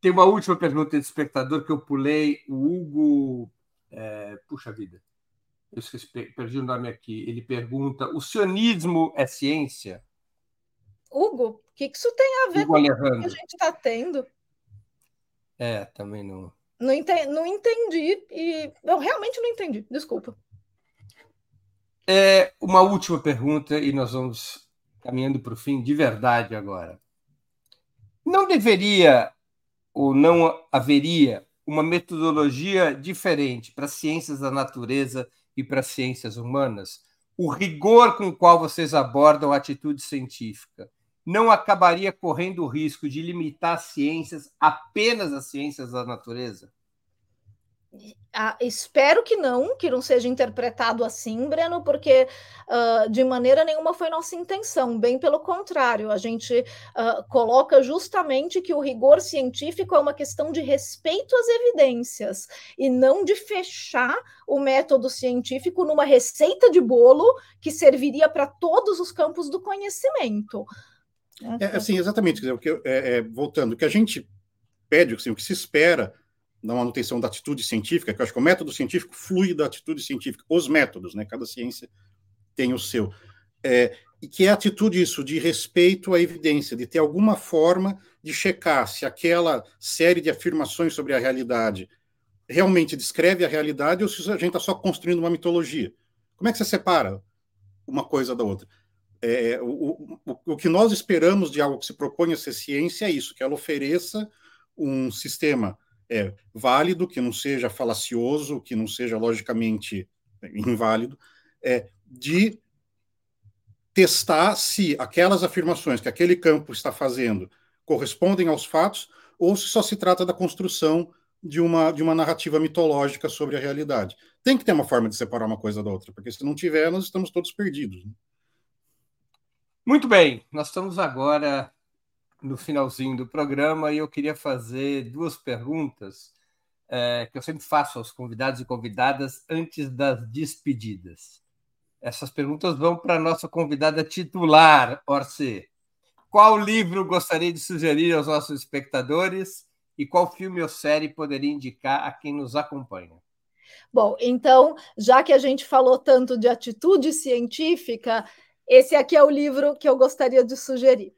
Tem uma última pergunta de espectador que eu pulei, o Hugo. É, puxa vida, eu esqueci, perdi o nome aqui. Ele pergunta: o sionismo é ciência? Hugo, o que isso tem a ver Hugo com o que a gente está tendo? É, também não. Não entendi, não entendi e eu realmente não entendi. Desculpa. É uma última pergunta e nós vamos caminhando para o fim de verdade agora. Não deveria ou não haveria uma metodologia diferente para ciências da natureza e para ciências humanas? O rigor com o qual vocês abordam a atitude científica não acabaria correndo o risco de limitar as ciências apenas às ciências da natureza? Ah, espero que não, que não seja interpretado assim, Breno, porque uh, de maneira nenhuma foi nossa intenção, bem pelo contrário, a gente uh, coloca justamente que o rigor científico é uma questão de respeito às evidências e não de fechar o método científico numa receita de bolo que serviria para todos os campos do conhecimento. É, assim, exatamente. o que, é, é, voltando, o que a gente pede, assim, o que se espera na manutenção da atitude científica, que eu acho que o método científico flui da atitude científica, os métodos, né? Cada ciência tem o seu. É, e que é a atitude isso, de respeito à evidência, de ter alguma forma de checar se aquela série de afirmações sobre a realidade realmente descreve a realidade ou se a gente está só construindo uma mitologia. Como é que você separa uma coisa da outra? É, o, o, o que nós esperamos de algo que se propõe a ser ciência é isso, que ela ofereça um sistema é, válido, que não seja falacioso, que não seja logicamente inválido, é, de testar se aquelas afirmações que aquele campo está fazendo correspondem aos fatos ou se só se trata da construção de uma, de uma narrativa mitológica sobre a realidade. Tem que ter uma forma de separar uma coisa da outra, porque se não tiver, nós estamos todos perdidos. Né? Muito bem, nós estamos agora no finalzinho do programa e eu queria fazer duas perguntas é, que eu sempre faço aos convidados e convidadas antes das despedidas. Essas perguntas vão para a nossa convidada titular, Orce. Qual livro gostaria de sugerir aos nossos espectadores e qual filme ou série poderia indicar a quem nos acompanha? Bom, então, já que a gente falou tanto de atitude científica, esse aqui é o livro que eu gostaria de sugerir.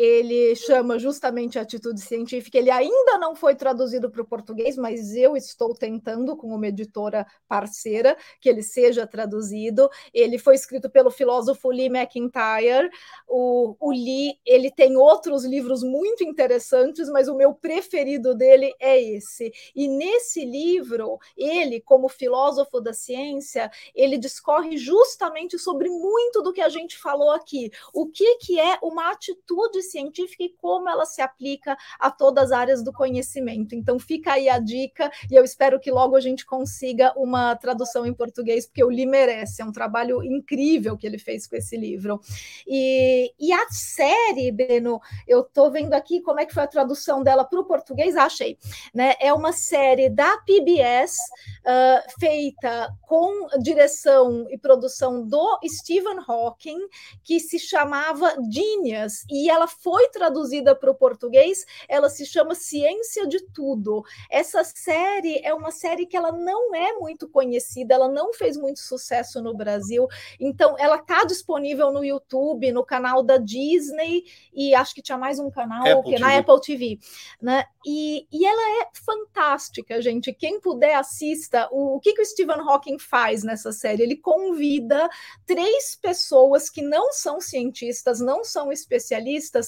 Ele chama justamente Atitude Científica. Ele ainda não foi traduzido para o português, mas eu estou tentando, com uma editora parceira, que ele seja traduzido. Ele foi escrito pelo filósofo Lee McIntyre. O, o Lee ele tem outros livros muito interessantes, mas o meu preferido dele é esse. E nesse livro, ele, como filósofo da ciência, ele discorre justamente sobre muito do que a gente falou aqui. O que, que é uma atitude científica e como ela se aplica a todas as áreas do conhecimento. Então fica aí a dica e eu espero que logo a gente consiga uma tradução em português, porque o Li merece, é um trabalho incrível que ele fez com esse livro. E, e a série, Breno, eu estou vendo aqui como é que foi a tradução dela para o português, achei. Né? É uma série da PBS, uh, feita com direção e produção do Stephen Hawking, que se chamava Genius, e ela foi traduzida para o português, ela se chama Ciência de Tudo. Essa série é uma série que ela não é muito conhecida, ela não fez muito sucesso no Brasil, então ela está disponível no YouTube, no canal da Disney, e acho que tinha mais um canal Apple que, na Apple TV. Né? E, e ela é fantástica, gente. Quem puder, assista. O, o que, que o Stephen Hawking faz nessa série? Ele convida três pessoas que não são cientistas, não são especialistas,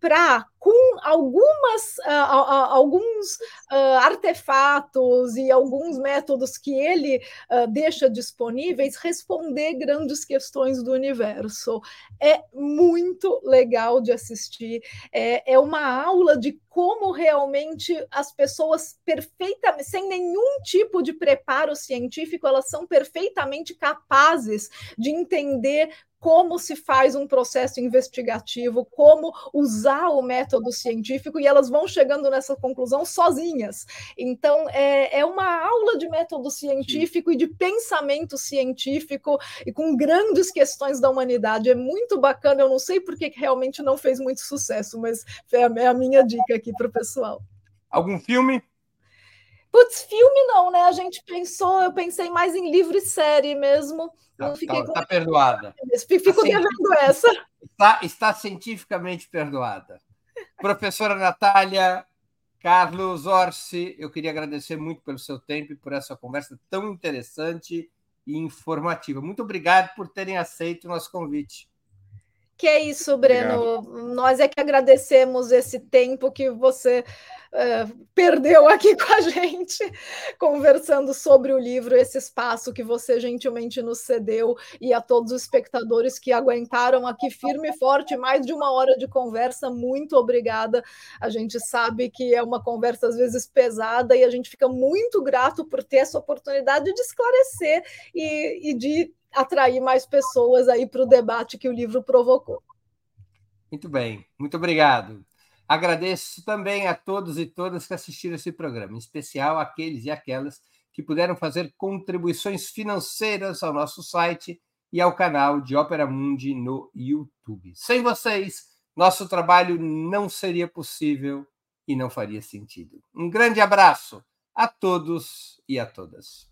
para, com algumas, uh, alguns uh, artefatos e alguns métodos que ele uh, deixa disponíveis, responder grandes questões do universo. É muito legal de assistir, é, é uma aula de como realmente as pessoas perfeitamente, sem nenhum tipo de preparo científico, elas são perfeitamente capazes de entender como se faz um processo investigativo, como usar o método científico, e elas vão chegando nessa conclusão sozinhas. Então, é, é uma aula de método científico Sim. e de pensamento científico, e com grandes questões da humanidade. É muito bacana, eu não sei por que realmente não fez muito sucesso, mas é a, é minha dica aqui para o pessoal. Algum filme? Putz, filme não, né? A gente pensou, eu pensei mais em livro e série mesmo. Não fiquei tá, tá perdoada. Fico tá devendo essa. Está, está cientificamente perdoada. Professora Natália, Carlos Orsi, eu queria agradecer muito pelo seu tempo e por essa conversa tão interessante e informativa. Muito obrigado por terem aceito o nosso convite. Que é isso, Breno. Obrigado. Nós é que agradecemos esse tempo que você uh, perdeu aqui com a gente, conversando sobre o livro, esse espaço que você gentilmente nos cedeu, e a todos os espectadores que aguentaram aqui firme e forte, mais de uma hora de conversa. Muito obrigada. A gente sabe que é uma conversa às vezes pesada e a gente fica muito grato por ter essa oportunidade de esclarecer e, e de atrair mais pessoas aí para o debate que o livro provocou. Muito bem, muito obrigado. Agradeço também a todos e todas que assistiram esse programa, em especial aqueles e aquelas que puderam fazer contribuições financeiras ao nosso site e ao canal de Ópera Mundi no YouTube. Sem vocês, nosso trabalho não seria possível e não faria sentido. Um grande abraço a todos e a todas.